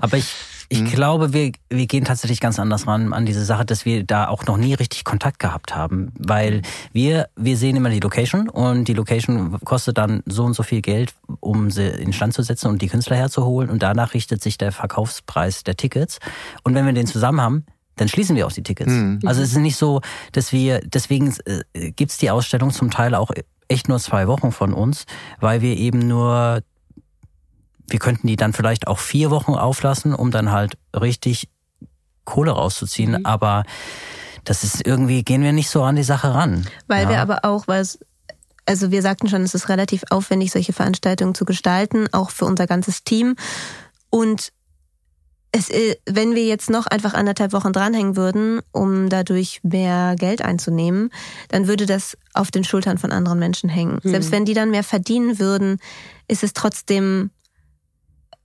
Aber ich ich mhm. glaube, wir, wir gehen tatsächlich ganz anders ran an diese Sache, dass wir da auch noch nie richtig Kontakt gehabt haben. Weil wir, wir sehen immer die Location und die Location kostet dann so und so viel Geld, um sie in Stand zu setzen und die Künstler herzuholen. Und danach richtet sich der Verkaufspreis der Tickets. Und wenn wir den zusammen haben, dann schließen wir auch die Tickets. Mhm. Also es ist nicht so, dass wir, deswegen äh, gibt's die Ausstellung zum Teil auch echt nur zwei Wochen von uns, weil wir eben nur, wir könnten die dann vielleicht auch vier Wochen auflassen, um dann halt richtig Kohle rauszuziehen, mhm. aber das ist irgendwie, gehen wir nicht so an die Sache ran. Weil ja. wir aber auch, weil es also wir sagten schon, es ist relativ aufwendig, solche Veranstaltungen zu gestalten, auch für unser ganzes Team. Und es, wenn wir jetzt noch einfach anderthalb Wochen dranhängen würden, um dadurch mehr Geld einzunehmen, dann würde das auf den Schultern von anderen Menschen hängen. Mhm. Selbst wenn die dann mehr verdienen würden, ist es trotzdem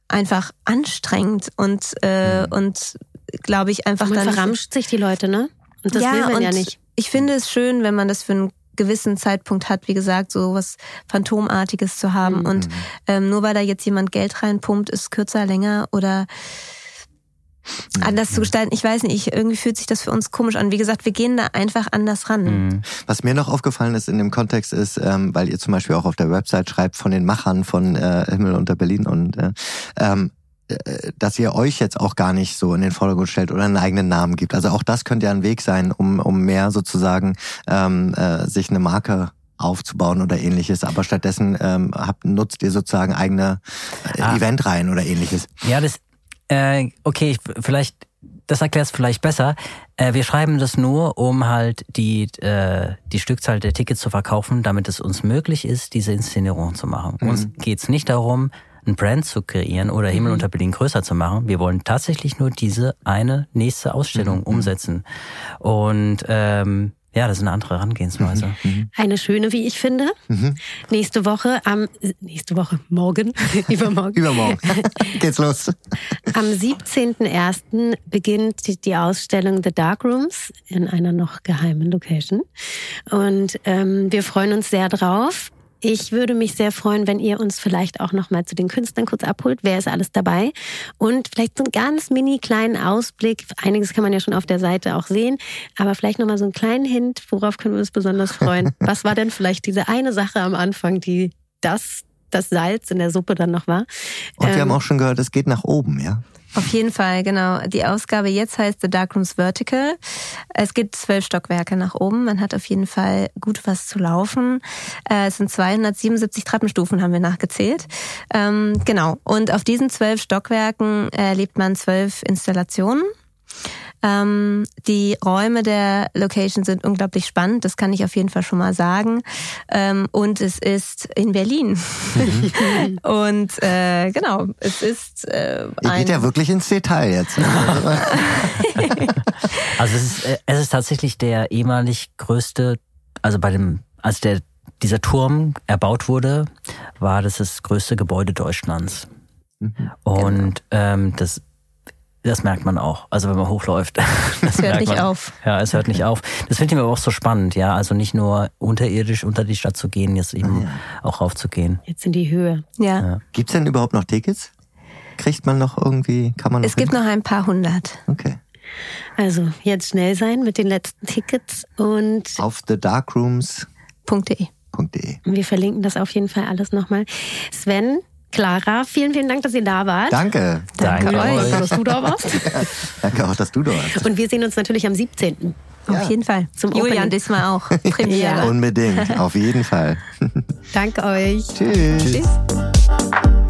einfach anstrengend und äh, mhm. und glaube ich einfach man dann verramscht sich die Leute, ne? Und das ja, will man ja nicht. Ich finde es schön, wenn man das für einen gewissen Zeitpunkt hat, wie gesagt, so was Phantomartiges zu haben. Mhm. Und ähm, nur weil da jetzt jemand Geld reinpumpt, ist kürzer, länger oder anders zu gestalten. Ich weiß nicht, irgendwie fühlt sich das für uns komisch an. Wie gesagt, wir gehen da einfach anders ran. Mhm. Was mir noch aufgefallen ist in dem Kontext ist, ähm, weil ihr zum Beispiel auch auf der Website schreibt von den Machern von äh, Himmel unter Berlin und äh, ähm, äh, dass ihr euch jetzt auch gar nicht so in den Vordergrund stellt oder einen eigenen Namen gibt. Also auch das könnte ja ein Weg sein, um, um mehr sozusagen ähm, äh, sich eine Marke aufzubauen oder ähnliches, aber stattdessen ähm, habt, nutzt ihr sozusagen eigene äh, ah. Eventreihen oder ähnliches. Ja, das äh, okay, vielleicht, das erklärt es vielleicht besser. Äh, wir schreiben das nur, um halt die, äh, die Stückzahl der Tickets zu verkaufen, damit es uns möglich ist, diese Inszenierung zu machen. Mhm. Uns geht's nicht darum, ein Brand zu kreieren oder Himmel mhm. unter Berlin größer zu machen. Wir wollen tatsächlich nur diese eine nächste Ausstellung mhm. umsetzen. Und ähm, ja, das ist eine andere Herangehensweise. Mhm. mhm. Eine schöne, wie ich finde. Mhm. Nächste Woche am nächste Woche morgen übermorgen. übermorgen geht's los. Am 17.01. beginnt die Ausstellung The Dark Rooms in einer noch geheimen Location und ähm, wir freuen uns sehr drauf. Ich würde mich sehr freuen, wenn ihr uns vielleicht auch noch mal zu den Künstlern kurz abholt. Wer ist alles dabei? Und vielleicht so einen ganz mini kleinen Ausblick. Einiges kann man ja schon auf der Seite auch sehen. Aber vielleicht noch mal so einen kleinen Hint. Worauf können wir uns besonders freuen? Was war denn vielleicht diese eine Sache am Anfang, die das, das Salz in der Suppe dann noch war? Und wir ähm, haben auch schon gehört, es geht nach oben, ja? Auf jeden Fall, genau. Die Ausgabe jetzt heißt The Darkrooms Vertical. Es gibt zwölf Stockwerke nach oben. Man hat auf jeden Fall gut was zu laufen. Äh, es sind 277 Treppenstufen, haben wir nachgezählt. Ähm, genau. Und auf diesen zwölf Stockwerken erlebt man zwölf Installationen. Ähm, die Räume der Location sind unglaublich spannend, das kann ich auf jeden Fall schon mal sagen. Ähm, und es ist in Berlin. Mhm. und äh, genau, es ist. Äh, Ihr geht ja wirklich ins Detail jetzt. also es ist, äh, es ist tatsächlich der ehemalig größte, also bei dem, als der dieser Turm erbaut wurde, war das das größte Gebäude Deutschlands. Mhm. Und genau. ähm, das das merkt man auch. Also wenn man hochläuft. Das hört nicht man. auf. Ja, es hört nicht auf. Das finde ich mir auch so spannend, ja. Also nicht nur unterirdisch unter die Stadt zu gehen, jetzt eben ja. auch raufzugehen. Jetzt in die Höhe. Ja. ja. Gibt es denn überhaupt noch Tickets? Kriegt man noch irgendwie, kann man noch Es hin? gibt noch ein paar hundert. Okay. Also jetzt schnell sein mit den letzten Tickets und auf thedarkrooms.de. Wir verlinken das auf jeden Fall alles nochmal. Sven, Clara, vielen, vielen Dank, dass ihr da wart. Danke. Danke, Danke euch, dass du da warst. Danke auch, dass du da warst. Und wir sehen uns natürlich am 17. Ja. Auf jeden Fall. Zum Julian Opening. diesmal auch. Premiere. Unbedingt, auf jeden Fall. Danke euch. Tschüss. Tschüss.